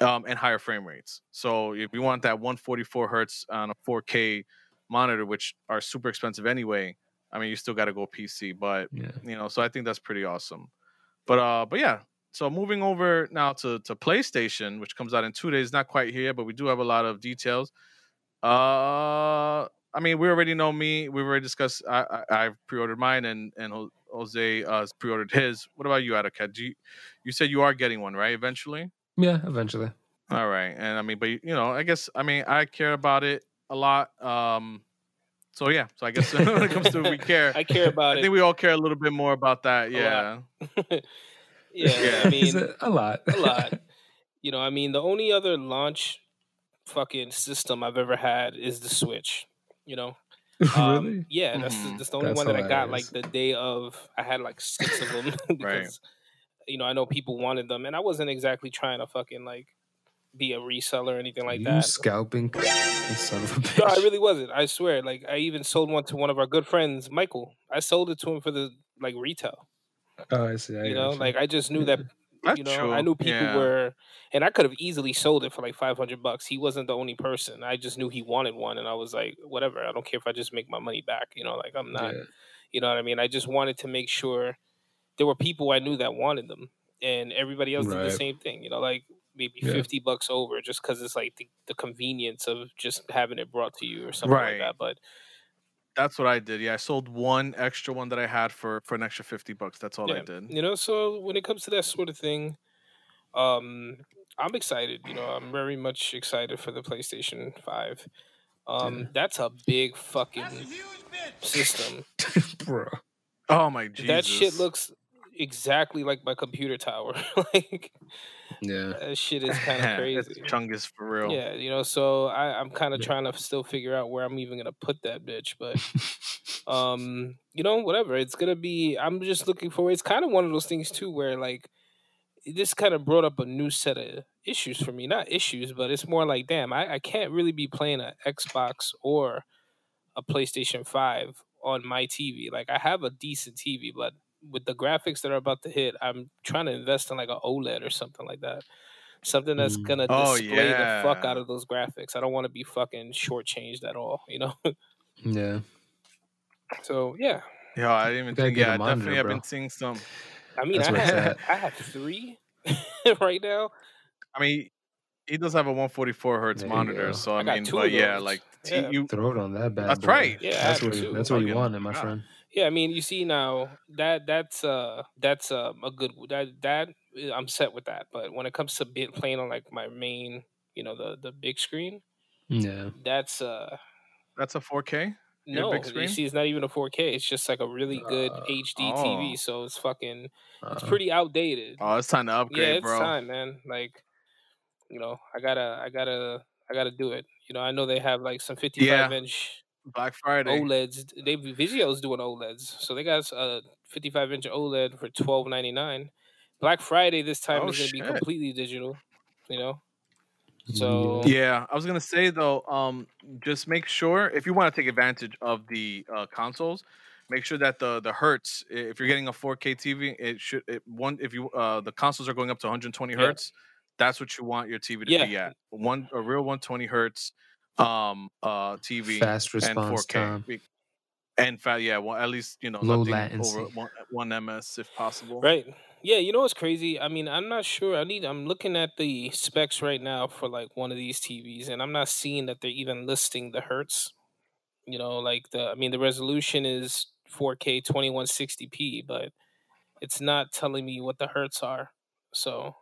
um, and higher frame rates. So if you want that 144 hertz on a 4K monitor, which are super expensive anyway, I mean, you still got to go PC. But yeah. you know, so I think that's pretty awesome. But uh, but yeah. So moving over now to to PlayStation, which comes out in two days, not quite here, but we do have a lot of details. Uh, I mean, we already know me. We've already discussed. I, I I've pre-ordered mine, and and Jose uh, has pre-ordered his. What about you, Atokad? Do you, you said you are getting one, right? Eventually. Yeah, eventually. All right, and I mean, but you know, I guess I mean I care about it a lot. Um, so yeah, so I guess when it comes to we care, I care about I it. I think we all care a little bit more about that. Yeah, yeah, Yeah. I mean, it a lot? a lot. You know, I mean, the only other launch fucking system I've ever had is the Switch. You know, Um, really? yeah, that's the, Mhm. that's the only That's one that I got like the day of. I had like six of them because you know I know people wanted them, and I wasn't exactly trying to fucking like be a reseller or anything like you that. scalping you son of a bitch. No, I really wasn't. I swear. Like I even sold one to one of our good friends, Michael. I sold it to him for the like retail. Oh, I see. I You know, gotcha. like I just knew that that's you know true. I knew people yeah. were, and I could have easily sold it for like five hundred bucks. He wasn't the only person. I just knew he wanted one, and I was like, whatever. I don't care if I just make my money back. You know, like I'm not. Yeah. You know what I mean? I just wanted to make sure there were people I knew that wanted them, and everybody else did the same thing. You know, like maybe Yeah. fifty bucks over, just because it's like the, the convenience of just having it brought to you or something Right. like that. But That's what I did. Yeah, I sold one extra one that I had for for an extra fifty bucks. That's all I did. you know, so when it comes to that sort of thing, um, I'm excited. You know, I'm very much excited for the PlayStation Five. Um, Yeah. that's a big fucking system. Bro. Oh my Jesus! That shit looks exactly like my computer tower. like Yeah. that shit is kind of crazy. chungus for real. Yeah, you know, so I, I'm kind of Yeah. trying to still figure out where I'm even gonna put that bitch, but um, you know, whatever. It's gonna be. I'm just looking for. It's kind of one of those things too, where like this kind of brought up a new set of issues for me. Not issues, but it's more like, damn, I, I can't really be playing an Xbox or a PlayStation 5 on my TV. Like I have a decent TV, but with the graphics that are about to hit, I'm trying to invest in like an OLED or something like that. Something that's Mm. gonna Oh, display the fuck out of those graphics. I don't want to be fucking shortchanged at all, you know? Yeah. so yeah. Yeah, I didn't even gotta think. get Yeah, monitor, definitely. I've been seeing some. I mean That's I have. I have three right now. I mean, he does have a 144 hertz There monitor, so I, I mean, but yeah, those. like t- Yeah. you. Throw it on that bad That's boy. right. Yeah, That's what where that's where you Fucking- want it, my yeah. friend. Yeah, I mean, you see now that that's uh that's um a good that that uh, I'm set with that. But when it comes to bit playing on like my main, you know, the the big screen, Yeah. that's uh That's a 4K. Your no, big you screen? see, it's not even a 4K. It's just like a really good Uh, HD oh. TV. So it's fucking it's Uh, pretty outdated. Oh, it's time to upgrade, yeah, it's bro. time, man. Like, you know, I gotta I gotta I gotta do it. You know, I know they have like some 55 Yeah. inch Black Friday. OLEDs. They Vizio's doing OLEDs, so they got a 55 inch OLED for 12.99. Black Friday this time Oh, is gonna be completely digital. You know, so Yeah, I was gonna say though, um, just make sure if you want to take advantage of the uh, consoles, make sure that the the hertz. If you're getting a 4K TV, it should it, one if you uh the consoles are going up to 120 Yeah. hertz. That's what you want your TV to be at. One a real 120 hertz, um, uh, TV fast and response 4K. time. And fa- yeah, well, at least you know Low latency. over one, one ms if possible. right. Yeah, you know what's crazy? I mean, I'm not sure. I need. I'm looking at the specs right now for like one of these TVs, and I'm not seeing that they're even listing the hertz. You know, like the. I mean, the resolution is 4K 2160p, but it's not telling me what the hertz are. So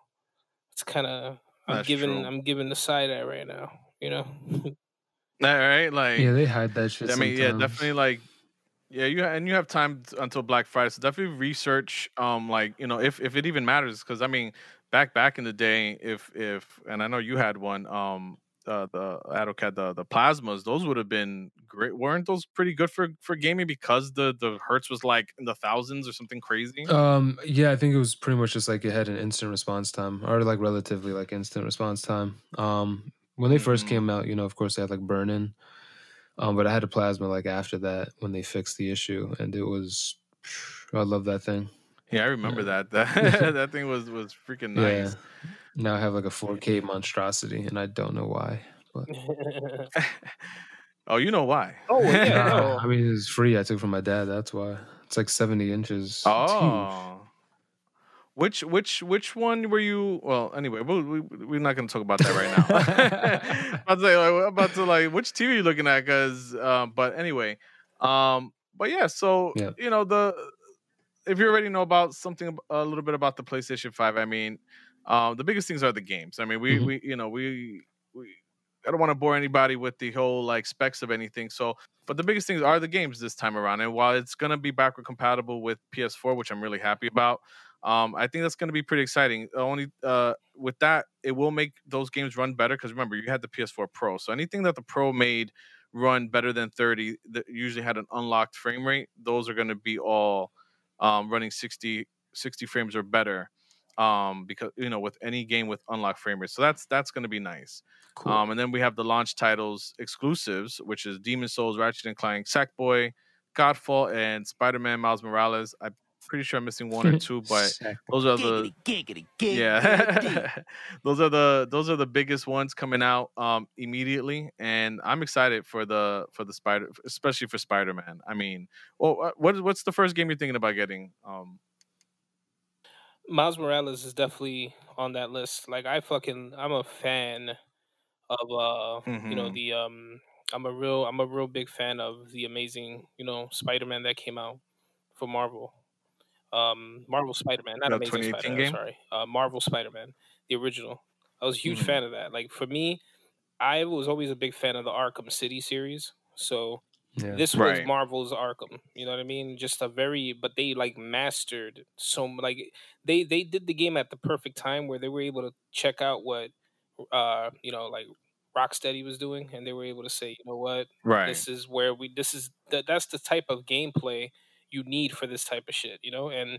it's kind of. I'm giving. true. I'm giving the side eye right now. You know. All right, like Yeah, they hide that shit. I mean, yeah, definitely. Like, yeah, you and you have time until Black Friday, so definitely research. Um, like you know, if if it even matters, because I mean, back back in the day, if if and I know you had one. Um, uh, the Atokad, the the plasmas, those would have been great. Weren't those pretty good for for gaming because the the hertz was like in the thousands or something crazy? Um, yeah, I think it was pretty much just like it had an instant response time, or like relatively like instant response time. Um, when they first Mhm. came out, you know, of course they had like burn in. Um, but I had a plasma like after that when they fixed the issue, and it was, I love that thing. yeah, I remember yeah. that. That that thing was was freaking Yeah. nice. Now I have like a 4K monstrosity, and I don't know why. But oh, you know why? Oh, yeah, Nah, no. I mean, it's free. I took it from my dad. That's why. It's like 70 inches. Oh. Which which which one were you? Well, anyway, we, we we're not going to talk about that right now. about to say, like, about to like which TV you looking at? Because, um, but anyway, um, but yeah. So Yeah. you know the if you already know about something a little bit about the PlayStation Five, I mean, um, the biggest things are the games. I mean, we Mhm. we you know we we I don't want to bore anybody with the whole like specs of anything. So, but the biggest things are the games this time around. And while it's gonna be backward compatible with PS4, which I'm really happy about, um, I think that's gonna be pretty exciting. Only uh, with that, it will make those games run better. Because remember, you had the PS4 Pro, so anything that the Pro made run better than 30 that usually had an unlocked frame rate. Those are gonna be all um, running 60 60 frames or better. Um, because you know, with any game with unlocked frame rate, so that's that's gonna be nice. Cool. Um, and then we have the launch titles exclusives, which is Demon Souls, Ratchet and Clank, Sackboy, Godfall, and Spider-Man Miles Morales. I'm pretty sure I'm missing one or two, but those are the Giggity, giggity, giggity. yeah, those are the those are the biggest ones coming out um immediately, and I'm excited for the for the Spider, especially for Spider-Man. I mean, well, uh, what what's the first game you're thinking about getting? Um, Miles Morales is definitely on that list. Like I fucking I'm a fan of uh you know Mhm. the um I'm a real I'm a real big fan of the amazing, you know, Spider-Man that came out for Marvel. Um Marvel Spider-Man, not The Amazing 2018 Spider-Man, game? sorry. Uh Marvel Spider-Man, the original. I was a huge Mhm. fan of that. Like for me, I was always a big fan of the Arkham City series. So yeah. this was Right. Marvel's Arkham. You know what I mean? Just a very, but they like mastered so like they they did the game at the perfect time where they were able to check out what uh you know like Rocksteady was doing, and they were able to say, you know what, right. this is where we this is that that's the type of gameplay you need for this type of shit, you know. And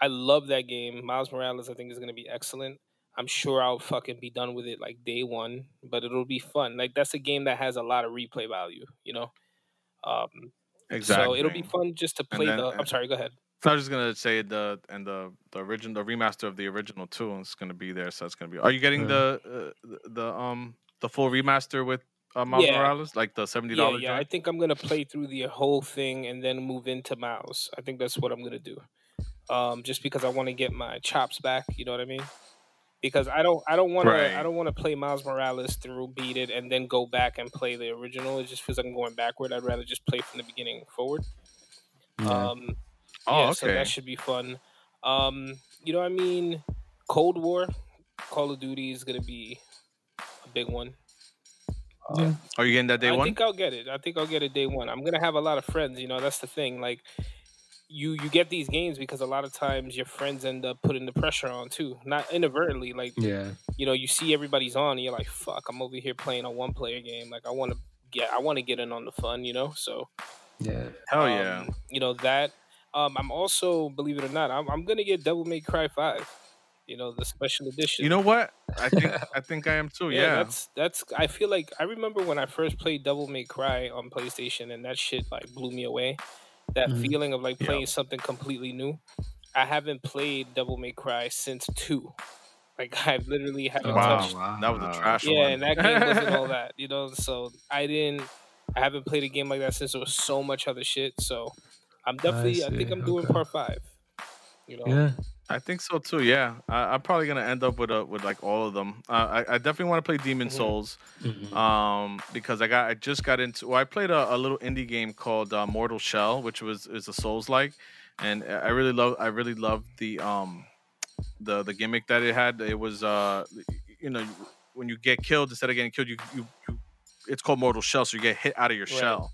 I love that game. Miles Morales, I think, is gonna be excellent. I'm sure I'll fucking be done with it like day one, but it'll be fun. Like that's a game that has a lot of replay value, you know. Um, Exactly. so it'll be fun just to play then- the. I'm sorry, go ahead. I was just gonna say the and the the original the remaster of the original too is gonna be there, so it's gonna be. Are you getting Yeah. the uh, the the um the full remaster with uh, Miles Yeah. Morales, like the seventy Yeah, dollars? yeah. I think I'm gonna play through the whole thing and then move into Miles. I think that's what I'm gonna do. Um, just because I want to get my chops back. You know what I mean? Because I don't, I don't want Right. to, I don't want to play Miles Morales through, beat it, and then go back and play the original. It just feels like I'm going backward. I'd rather just play from the beginning forward. Yeah. Um, Oh, yeah, so okay. that should be fun. Um, you know what I mean? Cold War, Call of Duty is gonna be a big one. Yeah. Are you getting that day I one? I think I'll get it. I think I'll get it day one. I'm gonna have a lot of friends. You know, that's the thing. Like, you you get these games because a lot of times your friends end up putting the pressure on too, not inadvertently. Like, yeah. you know, you see everybody's on, and you're like, "Fuck, I'm over here playing a one player game. Like, I want to get, I want to get in on the fun." You know, so Yeah. Hell yeah. um, you know that. Um, I'm also, believe it or not, I'm, I'm gonna get Devil May Cry Five. You know, the special edition. You know what? I think I think I am too. Yeah. that's that's. I feel like I remember when I first played Devil May Cry on PlayStation, and that shit like blew me away. That Mhm. feeling of like Yeah. playing something completely new. I haven't played Devil May Cry since two. Like I've literally haven't Wow. touched. That was a trash Yeah, one. and that game wasn't all that, you know. So I didn't. I haven't played a game like that since there was so much other shit. So I'm definitely. I, think I'm doing part five. You know. Yeah. I think so too. Yeah, I, I'm probably gonna end up with a, with like all of them. Uh, I, I definitely want to play Demon Mhm. Souls, Mhm. um, because I got I just got into. Well, I played a, a little indie game called uh, Mortal Shell, which was is a Souls like, and I really love I really loved the um the the gimmick that it had. It was uh you know when you get killed instead of getting killed, you you, you it's called Mortal Shell, so you get hit out of your Right. shell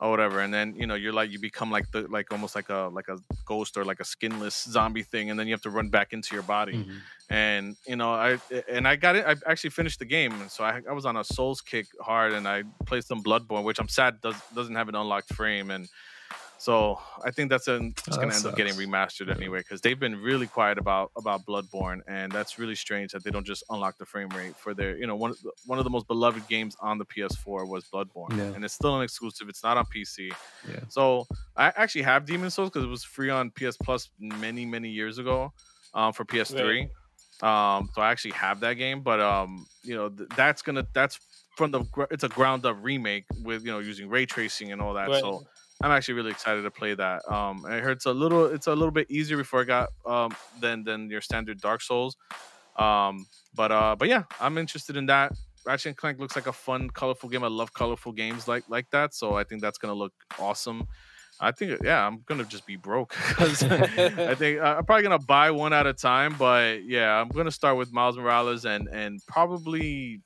or whatever and then you know you're like you become like the like almost like a like a ghost or like a skinless zombie thing and then you have to run back into your body Mhm. and you know i and i got it i actually finished the game and so i, I was on a souls kick hard and i played some bloodborne which i'm sad does, doesn't have an unlocked frame and so i think that's an, it's Oh, going to end up getting remastered anyway because they've been really quiet about about bloodborne and that's really strange that they don't just unlock the frame rate for their you know one of the, one of the most beloved games on the ps4 was bloodborne Yeah. and it's still an exclusive it's not on pc Yeah. so I actually have Demon Souls because it was free on PS Plus many many years ago, um, for PS3. Um, so I actually have that game, but um, you know th- that's gonna that's from the gr- it's a ground up remake with you know using ray tracing and all that. Right. So I'm actually really excited to play that. Um, I heard it's a little it's a little bit easier before I got um than than your standard Dark Souls. Um, but uh, but yeah, I'm interested in that. Ratchet and Clank looks like a fun, colorful game. I love colorful games like like that, so I think that's gonna look awesome. I think yeah, I'm gonna just be broke 'cause I think uh, I'm probably gonna buy one at a time. But yeah, I'm gonna start with Miles Morales and and probably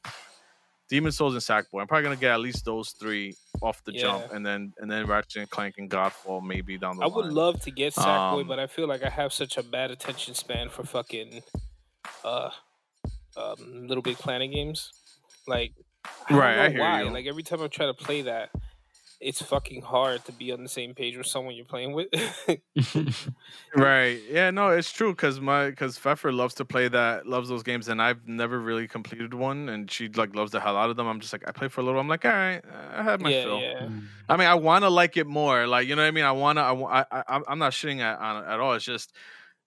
Demon Souls and Sackboy. I'm probably gonna get at least those three off the jump, and then and then Ratchet and Clank and Godfall maybe down the road. I line. would love to get Sackboy, Um, but I feel like I have such a bad attention span for fucking uh um Little Big Planet games. Like I Right, I hear why. you. Like every time I try to play that, it's fucking hard to be on the same page with someone you're playing with. Right. Yeah, no, it's true because my because Pfeffer loves to play that, loves those games, and I've never really completed one, and she like loves the hell out of them. I'm just like, I play for a little. I'm like, all right, I had my yeah, fill. yeah. Mm. I mean, I want to like it more. Like, you know what I mean? I want to. I, wa- I, I, I'm not shitting at on it at all. It's just,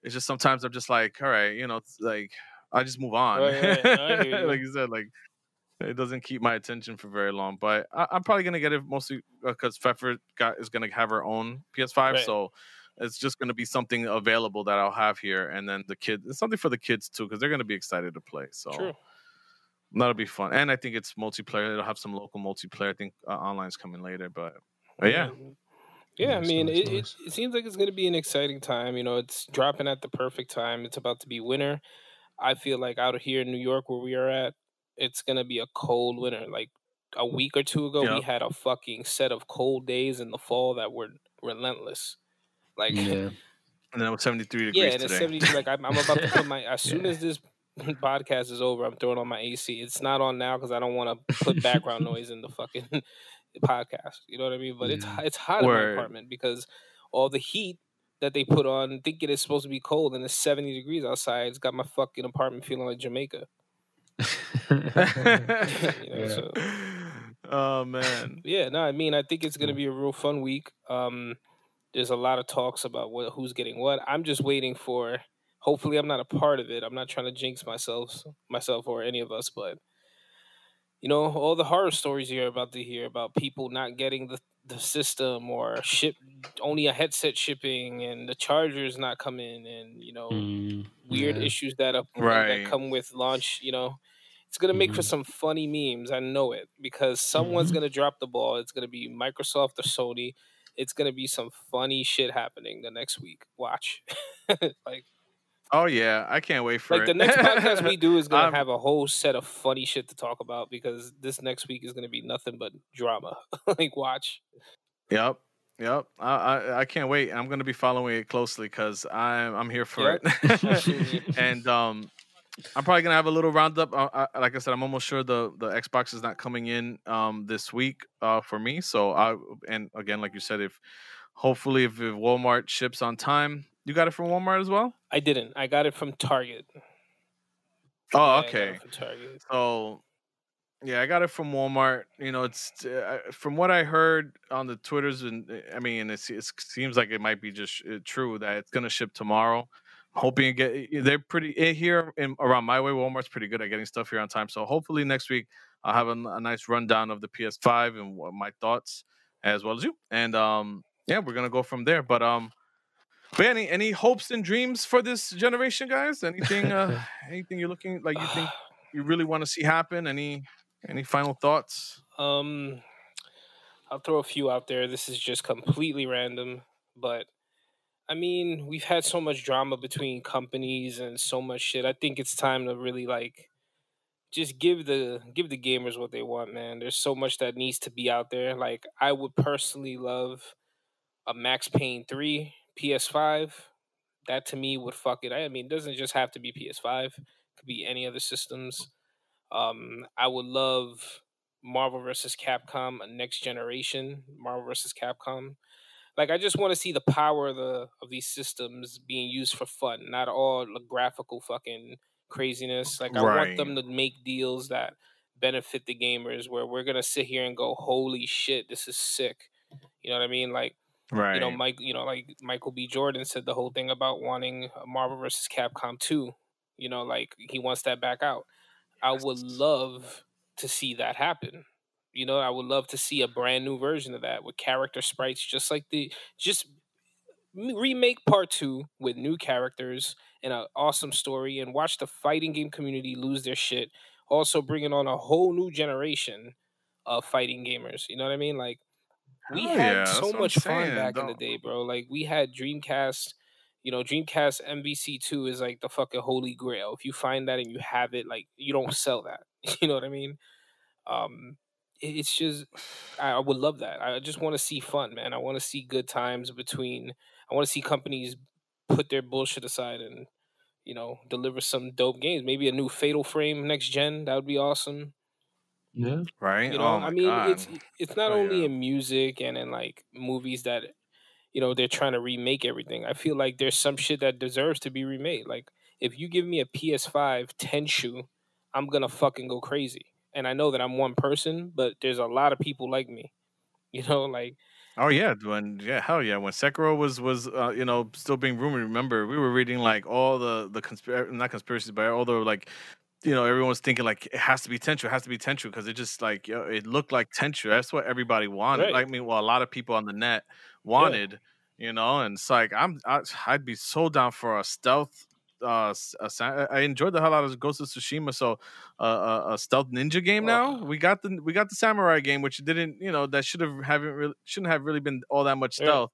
it's just sometimes I'm just like, all right, you know, like I just move on. Right, right, no, you. like you said, like it doesn't keep my attention for very long. But I, I'm probably gonna get it mostly because Pfeffer got is gonna have her own PS5, Right. so it's just gonna be something available that I'll have here, and then the kids, it's something for the kids too, because they're gonna be excited to play. So True. that'll be fun, and I think it's multiplayer. It'll have some local multiplayer. I think uh, online's coming later, but, but yeah. Yeah, I mean, nice, it, it, nice. it seems like it's going to be an exciting time. You know, it's dropping at the perfect time. It's about to be winter. I feel like out of here in New York, where we are at, it's going to be a cold winter. Like a week or two ago, we had a fucking set of cold days in the fall that were relentless. Like, yeah, yeah. And then it was 73 degrees Yeah, and it's today. 70. Like, I'm, I'm about to put my, as soon Yeah. as this podcast is over, I'm throwing on my AC. It's not on now because I don't want to put background noise in the fucking podcast. You know what I mean? But it's Yeah. it's hot in my apartment because all the heat that they put on, thinking it's supposed to be cold and it's 70 degrees outside. It's got my fucking apartment feeling like Jamaica. you know, Yeah. so oh man. yeah, no, I mean, I think it's gonna be a real fun week. Um, there's a lot of talks about what who's getting what. I'm just waiting for. Hopefully, I'm not a part of it. I'm not trying to jinx myself, myself or any of us, but you know, all the horror stories you're about to hear about people not getting the the system or ship only a headset shipping and the chargers not coming and you know Mm, weird yeah. issues that up Right. that come with launch. You know, it's gonna make for Mhm. some funny memes. I know it because someone's Mhm. gonna drop the ball. It's gonna be Microsoft or Sony. It's gonna be some funny shit happening the next week. Watch, like Oh yeah, I can't wait for like it. the next podcast we do is gonna I'm- have a whole set of funny shit to talk about because this next week is gonna be nothing but drama. like watch. Yep. Yep. I, I I can't wait. I'm gonna be following it closely because I'm I'm here for Yep, it. and um, I'm probably gonna have a little roundup. Uh, I, like I said, I'm almost sure the the Xbox is not coming in um this week uh for me. So I and again, like you said, if hopefully if, if Walmart ships on time, you got it from Walmart as well. I didn't. I got it from Target. Oh, Yeah, okay. Target. So, yeah, I got it from Walmart. You know, it's uh, from what I heard on the Twitters, and I mean, it's, it seems like it might be just uh, true that it's gonna ship tomorrow. Hoping to get they're pretty eh, here in around my way. Walmart's pretty good at getting stuff here on time. So hopefully next week I'll have a nice rundown of the PS5 and what my thoughts as well as you. And um, yeah, we're gonna go from there. But um, but any any hopes and dreams for this generation, guys? Anything uh, anything you're looking like you think you really want to see happen? Any any final thoughts? Um, I'll throw a few out there. This is just completely random, but I mean, we've had so much drama between companies and so much shit. I think it's time to really like just give the give the gamers what they want, man. There's so much that needs to be out there. Like I would personally love a Max Payne 3 PS5. That to me would fuck it. I mean, it doesn't just have to be PS5. It could be any other systems. Um, I would love Marvel versus Capcom, a next generation Marvel versus Capcom. Like I just want to see the power of the of these systems being used for fun, not all the graphical fucking craziness. Like I want them to make deals that benefit the gamers where we're gonna sit here and go, Holy shit, this is sick. You know what I mean? Like Right. you know, Mike, you know, like Michael B. Jordan said the whole thing about wanting uh, Marvel versus Capcom 2. You know, like he wants that back out. I would love to see that happen. You know, I would love to see a brand new version of that with character sprites, just like the just remake part two with new characters and an awesome story, and watch the fighting game community lose their shit. Also, bringing on a whole new generation of fighting gamers. You know what I mean? Like we Hell had yeah, so much fun saying, back in the day, bro. Like we had Dreamcast. You know, Dreamcast MVC two is like the fucking holy grail. If you find that and you have it, like you don't sell that. You know what I mean? Um, it's just I I would love that. I just want to see fun, man. I want to see good times between. I want to see companies put their bullshit aside and you know deliver some dope games. Maybe a new Fatal Frame next gen. That would be awesome. Yeah. right. You know, oh I mean, God. it's it's not Oh, only yeah. in music and in like movies that you know they're trying to remake everything. I feel like there's some shit that deserves to be remade. Like if you give me a PS5 Tenchu, I'm gonna fucking go crazy. And I know that I'm one person, but there's a lot of people like me. You know, like Oh yeah, when yeah, hell yeah, when Sekiro was was uh, you know still being rumored. Remember, we were reading like all the the conspiracy, not conspiracies, but all the like, you know, everyone was thinking like it has to be Tenchu, it has to be Tenchu because it just like it looked like Tenchu. That's what everybody wanted. Right. Like, I mean, well, a lot of people on the net wanted, you know, and it's like I'm I, I'd be so down for a stealth. Uh, a I enjoyed the hell out of Ghost of Tsushima, so uh, a, a stealth ninja game now. We got the we got the samurai game, which didn't you know that should have haven't really shouldn't have really been all that much Yeah. stealth,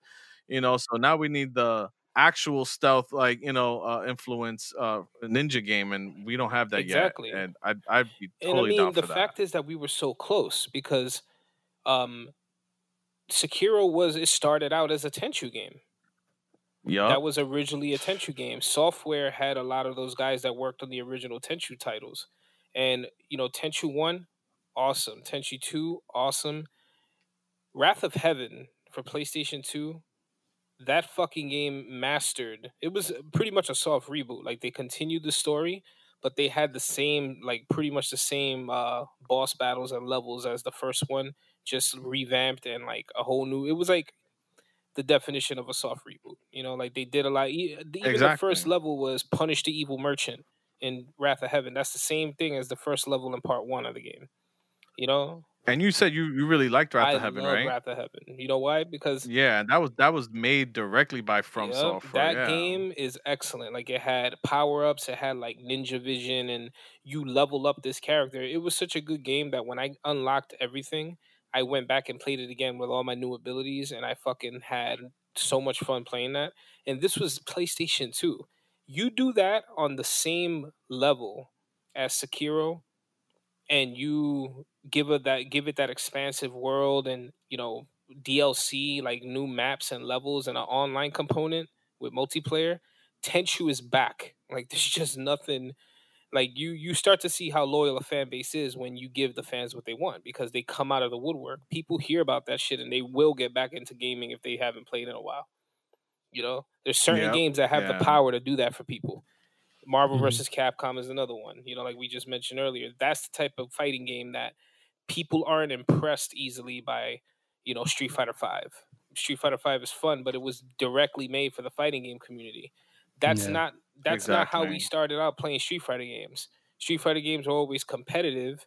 you know. So now we need the actual stealth like you know uh, influence uh ninja game, and we don't have that Exactly. yet. And I'd I'd be totally and I mean the fact is that we were so close because um Sekiro was it started out as a Tenchu game. yeah That was originally a Tenchu game. Software had a lot of those guys that worked on the original Tenchu titles. And, you know, Tenchu 1, awesome. Tenchu 2, awesome. Wrath of Heaven for PlayStation 2, that fucking game mastered. It was pretty much a soft reboot. Like they continued the story, but they had the same, like pretty much the same uh boss battles and levels as the first one, just revamped and like a whole new. It was like the definition of a soft reboot. You know, like they did a lot. Even the first level was punish the evil merchant in Wrath of Heaven. That's the same thing as the first level in part one of the game. You know, And you said you, you really liked Wrath I of Heaven, love right? Wrath of Heaven. You know why? Because Yeah, and that was that was made directly by Yup, FromSoft. that yeah. game is excellent. Like it had power ups, it had like ninja vision, and you level up this character. It was such a good game that when I unlocked everything, I went back and played it again with all my new abilities, and I fucking had so much fun playing that. And this was PlayStation 2. You do that on the same level as Sekiro, and you give it that give it that expansive world and you know DLC like new maps and levels and an online component with multiplayer, Tenchu is back. Like there's just nothing like you you start to see how loyal a fan base is when you give the fans what they want because they come out of the woodwork. People hear about that shit and they will get back into gaming if they haven't played in a while. You know, there's certain Yep, games that have yeah. the power to do that for people. Marvel Mhm. versus Capcom is another one. You know, like we just mentioned earlier, that's the type of fighting game that people aren't impressed easily by. You know, Street Fighter Five. Street Fighter Five is fun, but it was directly made for the fighting game community. That's Yeah. not that's not how we started out playing Street Fighter games. Street Fighter games were always competitive,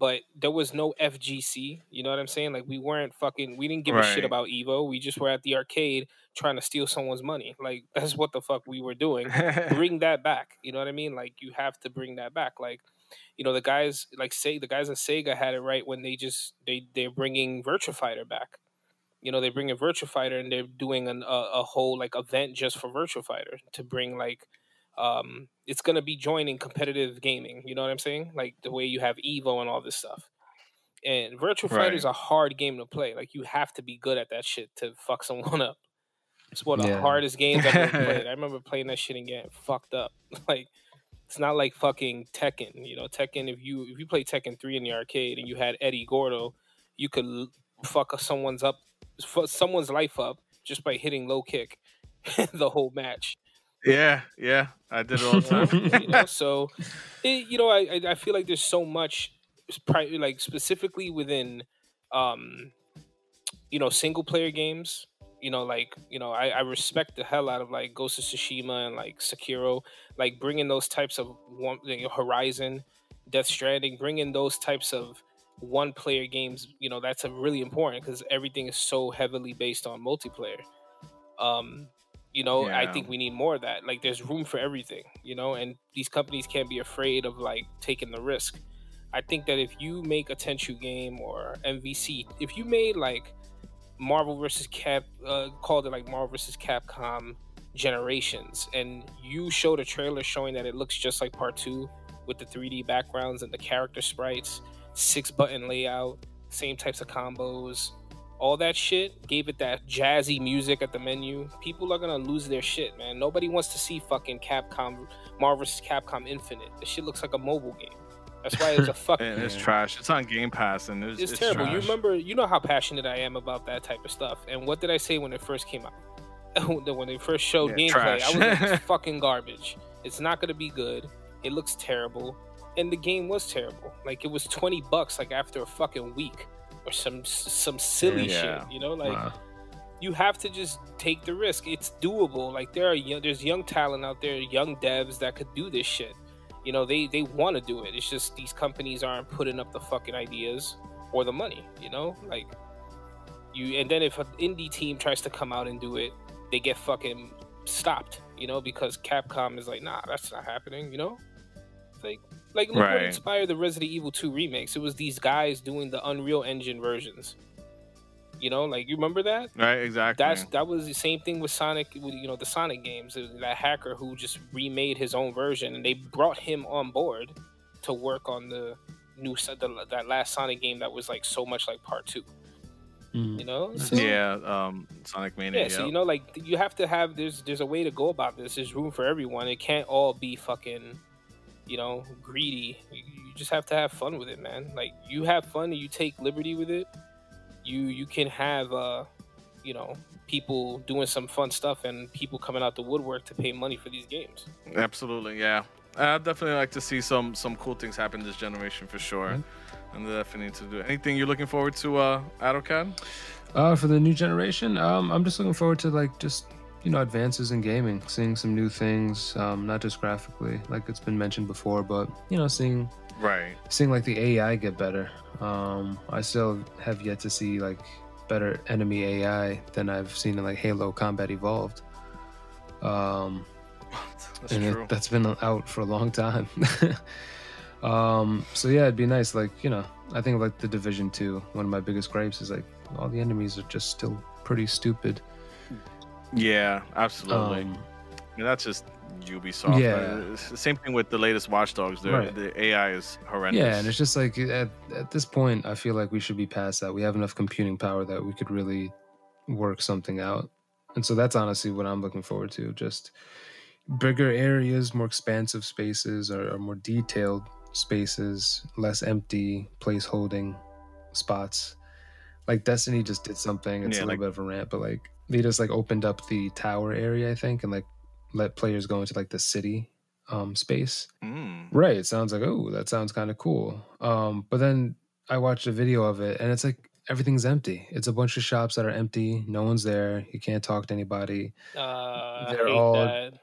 but there was no FGC. You know what I'm saying? Like we weren't fucking. We didn't give a shit about Evo. We just were at the arcade trying to steal someone's money. Like that's what the fuck we were doing bring that back. You know what I mean? Like you have to bring that back. Like, you know, the guys like say the guys at Sega had it right when they just they they're bringing Virtua Fighter back. You know, they bring a Virtua Fighter and they're doing an, a a whole like event just for Virtua Fighter to bring like um it's gonna be joining competitive gaming. You know what I'm saying? Like the way you have Evo and all this stuff. And Virtua Fighter is a hard game to play. Like you have to be good at that shit to fuck someone up. It's one of the hardest games I've ever played. I remember playing that shit and getting fucked up. Like it's not like fucking Tekken. You know, Tekken. If you if you play Tekken three in the arcade and you had Eddy Gordo, you could fuck someone's up, fuck someone's life up just by hitting low kick the whole match. yeah, yeah. I did it all the time. you know, so it, you know, I I- feel like there's so much, like specifically within, um, you know, single player games. You know, like you know, I, I respect the hell out of like Ghost of Tsushima and like Sekiro, like bringing those types of one, you know, Horizon, Death Stranding, bringing those types of one player games. You know, that's a really important because everything is so heavily based on multiplayer. Um, you know, I think we need more of that. Like, there's room for everything. You know, and these companies can't be afraid of like taking the risk. I think that if you make a Tenchu game or MVC, if you made like Marvel versus Cap, uh, called it like Marvel versus Capcom Generations, and you showed a trailer showing that it looks just like Part Two with the 3D backgrounds and the character sprites, six button layout, same types of combos, all that shit gave it that jazzy music at the menu. People are gonna lose their shit, man. Nobody wants to see fucking Capcom Marvel vs. Capcom Infinite. The shit looks like a mobile game. That's why it's a fucking. It's trash. It's on Game Pass, and it's, It's, it's terrible. You remember, you know how passionate I am about that type of stuff. And what did I say when it first came out? when they first showed Yeah, gameplay, trash. I was like, it's fucking garbage. It's not gonna be good. It looks terrible, and the game was terrible. Like it was twenty bucks, like after a fucking week, or some some silly Yeah. shit. You know, like Wow. you have to just take the risk. It's doable. Like there are young, there's young talent out there, young devs that could do this shit. You know, they they want to do it. It's just these companies aren't putting up the fucking ideas or the money. You know, like you. And then if an indie team tries to come out and do it, they get fucking stopped. You know, because Capcom is like, nah, that's not happening. You know, it's like like look what inspired the Resident Evil 2 remakes. It was these guys doing the Unreal Engine versions. You know, like you remember that? right? Exactly. That's that was the same thing with Sonic, with you know the Sonic games. That hacker who just remade his own version, and they brought him on board to work on the new the, that last Sonic game that was like so much like Part Two. Mm. You know, so, yeah. Um, Sonic Mania. yeah. So you know, like you have to have there's there's a way to go about this. There's room for everyone. It can't all be fucking, you know, greedy. You, you just have to have fun with it, man. Like you have fun and you take liberty with it. You you can have uh, you know, people doing some fun stuff and people coming out the woodwork to pay money for these games. Absolutely, yeah. I'd definitely like to see some some cool things happen this generation for sure. Mhm. And definitely need to do anything you're looking forward to, uh, Atokad? Uh, for the new generation, um, I'm just looking forward to like just you know advances in gaming, seeing some new things, um, not just graphically, like it's been mentioned before, but you know, seeing Right. seeing like the AI get better. Um, I still have yet to see like better enemy AI than I've seen in like Halo Combat Evolved. Um, That's and it- that's been out for a long time. um, so yeah, it'd be nice. Like you know, I think like the Division Two. One of my biggest gripes is like all the enemies are just still pretty stupid. yeah, absolutely. Um, I mean, that's just Ubisoft. Yeah. Uh, it's same thing with the latest Watch Dogs. The, Right. the AI is horrendous. yeah, and it's just like at at this point, I feel like we should be past that. We have enough computing power that we could really work something out. And so that's honestly what I'm looking forward to. Just bigger areas, more expansive spaces, or, or more detailed spaces, less empty place holding spots. Like Destiny just did something. It's Yeah, a little like- bit of a rant, but like they just like opened up the tower area, I think, and like let players go into like the city um space. Mm. Right. It sounds like, oh, that sounds kind of cool. Um, but then I watched a video of it and it's like everything's empty. It's a bunch of shops that are empty. No one's there. You can't talk to anybody. Uh, They're all- that.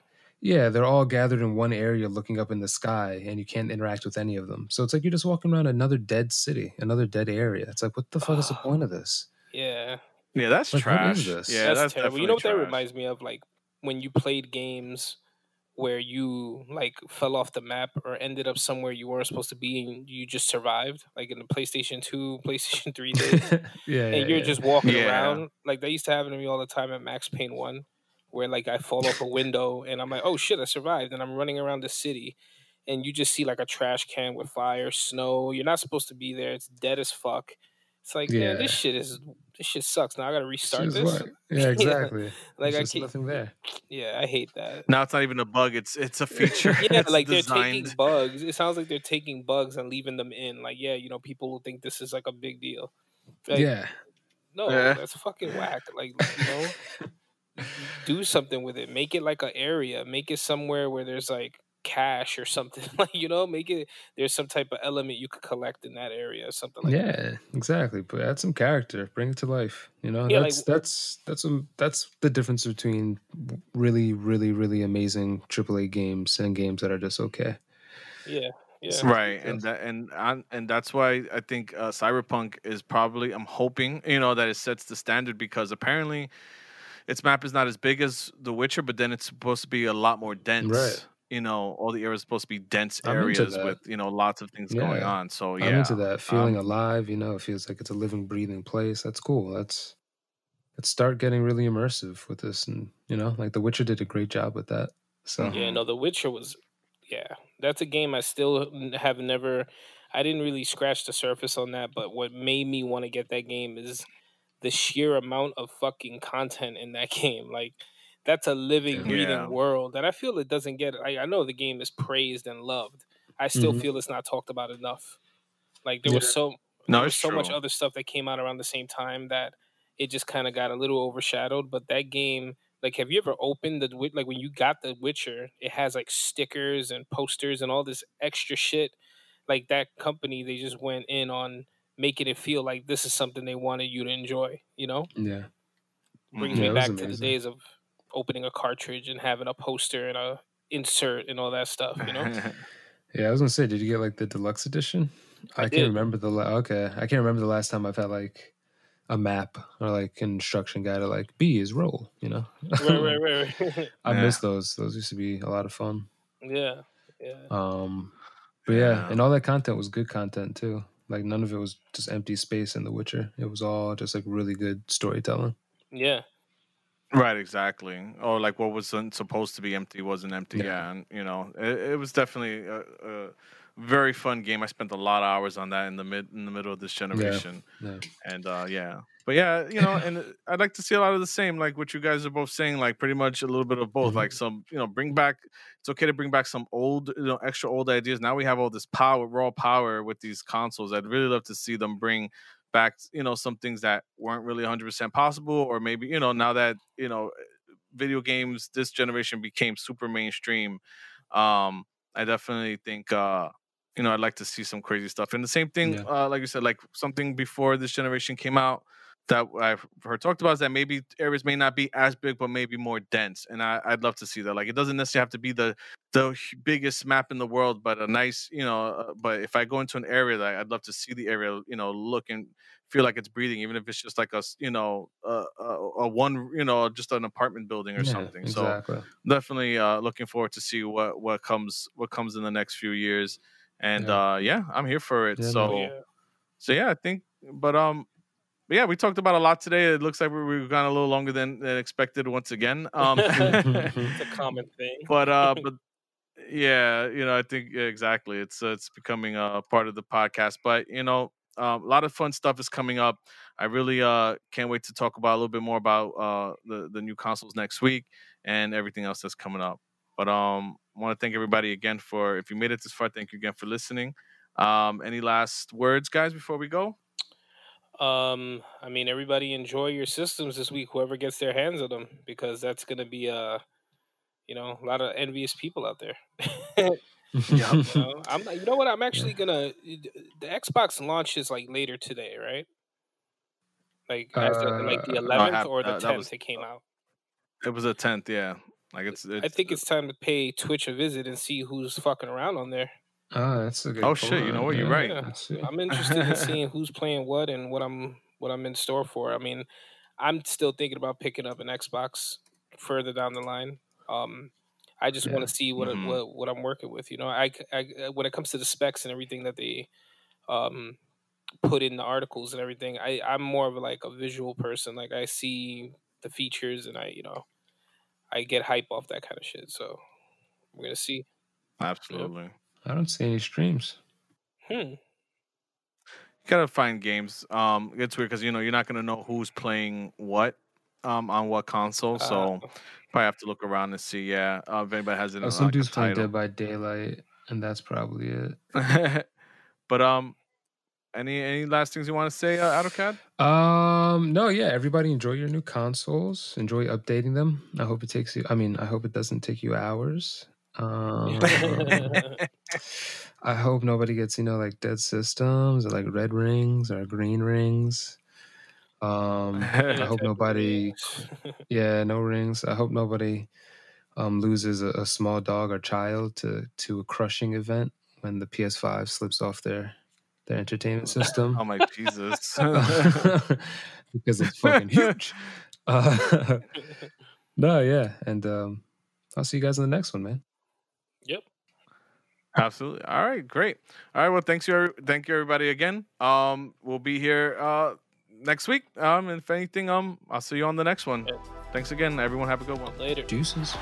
Yeah, they're all gathered in one area looking up in the sky and you can't interact with any of them. So it's like you're just walking around another dead city, another dead area. It's like, what the fuck is the point of this? Yeah, Yeah, that's Like, trash. is this? Yeah, that's, that's, terrible. You know what that reminds me of? Like when you played games where you like fell off the map or ended up somewhere you weren't supposed to be and you just survived, like in the PlayStation Two, PlayStation Three days. yeah, yeah, and you're yeah. just walking Yeah. around. Like that used to happen to me all the time at Max Payne One, where like I fall off a window and I'm like, oh shit, I survived, and I'm running around the city, and you just see like a trash can with fire, snow. You're not supposed to be there. It's dead as fuck. It's like, man, this shit is this shit sucks. Now I gotta restart Just this. what? Yeah, exactly. Like There's I just can't. nothing there. Yeah, I hate that. Now it's not even a bug. It's it's a feature. Yeah, It's like they're taking bugs. It sounds like they're taking bugs and leaving them in. Like, yeah, you know, people will think this is like a big deal. Like, yeah. No, Yeah. that's fucking whack. Like, you know, do something with it. Make it like an area. Make it somewhere where there's like cash or something. Like, you know, make it there's some type of element you could collect in that area or something like that. yeah, exactly. But add some character, bring it to life. You know, Yeah, like- that's that's that's a, that's the difference between really, really, really amazing AAA games and games that are just okay. Yeah. Yeah. right and that and and and that's why i think uh, cyberpunk is probably i'm hoping you know that it sets the standard because apparently its map is not as big as the witcher but then it's supposed to be a lot more dense Right. You know all the areas supposed to be dense areas with you know lots of things going on so yeah I'm into that feeling um, alive. You know, it feels like it's a living, breathing place. That's cool. That's let's start getting really immersive with this, and you know, like The Witcher did a great job with that. So. Yeah, no, The Witcher was, yeah, that's a game I still have never. I didn't really scratch the surface on that, but what made me want to get that game is the sheer amount of fucking content in that game. Like, that's a living, breathing Yeah. world that I feel it doesn't get. I, I know the game is praised and loved. I still Mhm. feel it's not talked about enough. Like there was so No, there was it's so much other stuff that came out around the same time that it just kind of got a little overshadowed. But that game, like, have you ever opened the like when you got the Witcher? It has like stickers and posters and all this extra shit. Like that company, they just went in on making it feel like this is something they wanted you to enjoy. You know, yeah, brings. Yeah, me it was back to the days of opening a cartridge and having a poster and a insert and all that stuff. You know, yeah. I was gonna say, did you get like the deluxe edition? I I, can't did. remember the la- okay. I can't remember the last time I've had like a map or like an instruction guide to like B is roll. You know, right, right, right, right. I Yeah. miss those. Those used to be a lot of fun. yeah, yeah. Um, but yeah, Yeah. and all that content was good content too. Like none of it was just empty space in The Witcher. It was all just like really good storytelling. Yeah, Right, exactly. Or like what wasn't supposed to be empty wasn't empty. Yeah. Yeah, and you know, it, it was definitely a, a very fun game. I spent a lot of hours on that in the mid in the middle of this generation, Yeah. and uh, yeah. But yeah, you know, and I'd like to see a lot of the same, like what you guys are both saying, like pretty much a little bit of both. Mhm. Like some, you know, bring back. It's okay to bring back some old, you know, extra old ideas. Now we have all this power, raw power with these consoles. I'd really love to see them bring back, you know, some things that weren't really 100% possible, or maybe, you know, now that, you know, video games this generation became super mainstream, um, I definitely think, uh, you know, I'd like to see some crazy stuff. And the same thing, Yeah. uh, like you said, like something before this generation came out that I've heard talked about is that maybe areas may not be as big, but maybe more dense. And I, I'd love to see that. Like, it doesn't necessarily have to be the the biggest map in the world, but a nice, you know. Uh, but if I go into an area, that I'd love to see the area, you know, look and feel like it's breathing, even if it's just like a, you know, a, a, a one, you know, just an apartment building or Yeah, something. So definitely uh, looking forward to see what what comes what comes in the next few years. And Yeah. uh, yeah, I'm here for it. Yeah, no, so yeah. so yeah, I think, but um, but yeah, we talked about a lot today. It looks like we we've gone a little longer than, than expected once again. Um, it's a common thing. but uh, but yeah, you know, I think yeah, exactly. It's uh, it's becoming a part of the podcast. But you know, um, a lot of fun stuff is coming up. I really uh can't wait to talk about a little bit more about uh the the new consoles next week and everything else that's coming up. But um, I want to thank everybody again for if you made it this far. Thank you again for listening. Um, any last words, guys, before we go? Um, I mean, everybody enjoy your systems this week. Whoever gets their hands on them, because that's gonna be uh, you know, a lot of envious people out there. you know, I'm. You know what? I'm actually gonna. The Xbox launches like later today, right? Like as of, like the Uh, no, 11th have- or the uh, 10th, was- it came out. It was the tenth, yeah. Like it's, it's I think it's time to pay Twitch a visit and see who's fucking around on there. Ah, that's a good. Oh, shit, you know point, what, you're right. Yeah. I'm interested in seeing who's playing what and what I'm what I'm in store for. I mean, I'm still thinking about picking up an Xbox further down the line. Um, I just Yeah. want to see what, Mhm. what what I'm working with. You know, I, uh, when it comes to the specs and everything that they um put in the articles and everything, I I'm more of like a visual person. Like I see the features and I you know I get hype off that kind of shit. So we're gonna see. absolutely. I don't see any streams. Hmm. You gotta find games. Um, it's weird because you know you're not gonna know who's playing what, um, on what console. So Uh, probably have to look around and see. Yeah, uh, if anybody has it. Oh, some like, dude's playing. Dead by Daylight, and that's probably it. but um, any any last things you want to say, uh, Atokad? Um, no, yeah. Everybody enjoy your new consoles. Enjoy updating them. I hope it takes you. I mean, I hope it doesn't take you hours. Um, I hope nobody gets you know like dead systems or like red rings or green rings. Um, I hope nobody. Yeah, no rings. I hope nobody um loses a, a small dog or child to to a crushing event when the PS5 slips off their their entertainment system. oh my Jesus! because it's fucking huge. Uh, no, yeah, and um, I'll see you guys in the next one, man. Yep. Absolutely. All right, great. All right, well, thanks you, thank you, everybody, again. Um, we'll be here uh next week. Um, and if anything, um, I'll see you on the next one. Yeah. Thanks again, everyone. Have a good one. Later. Juices.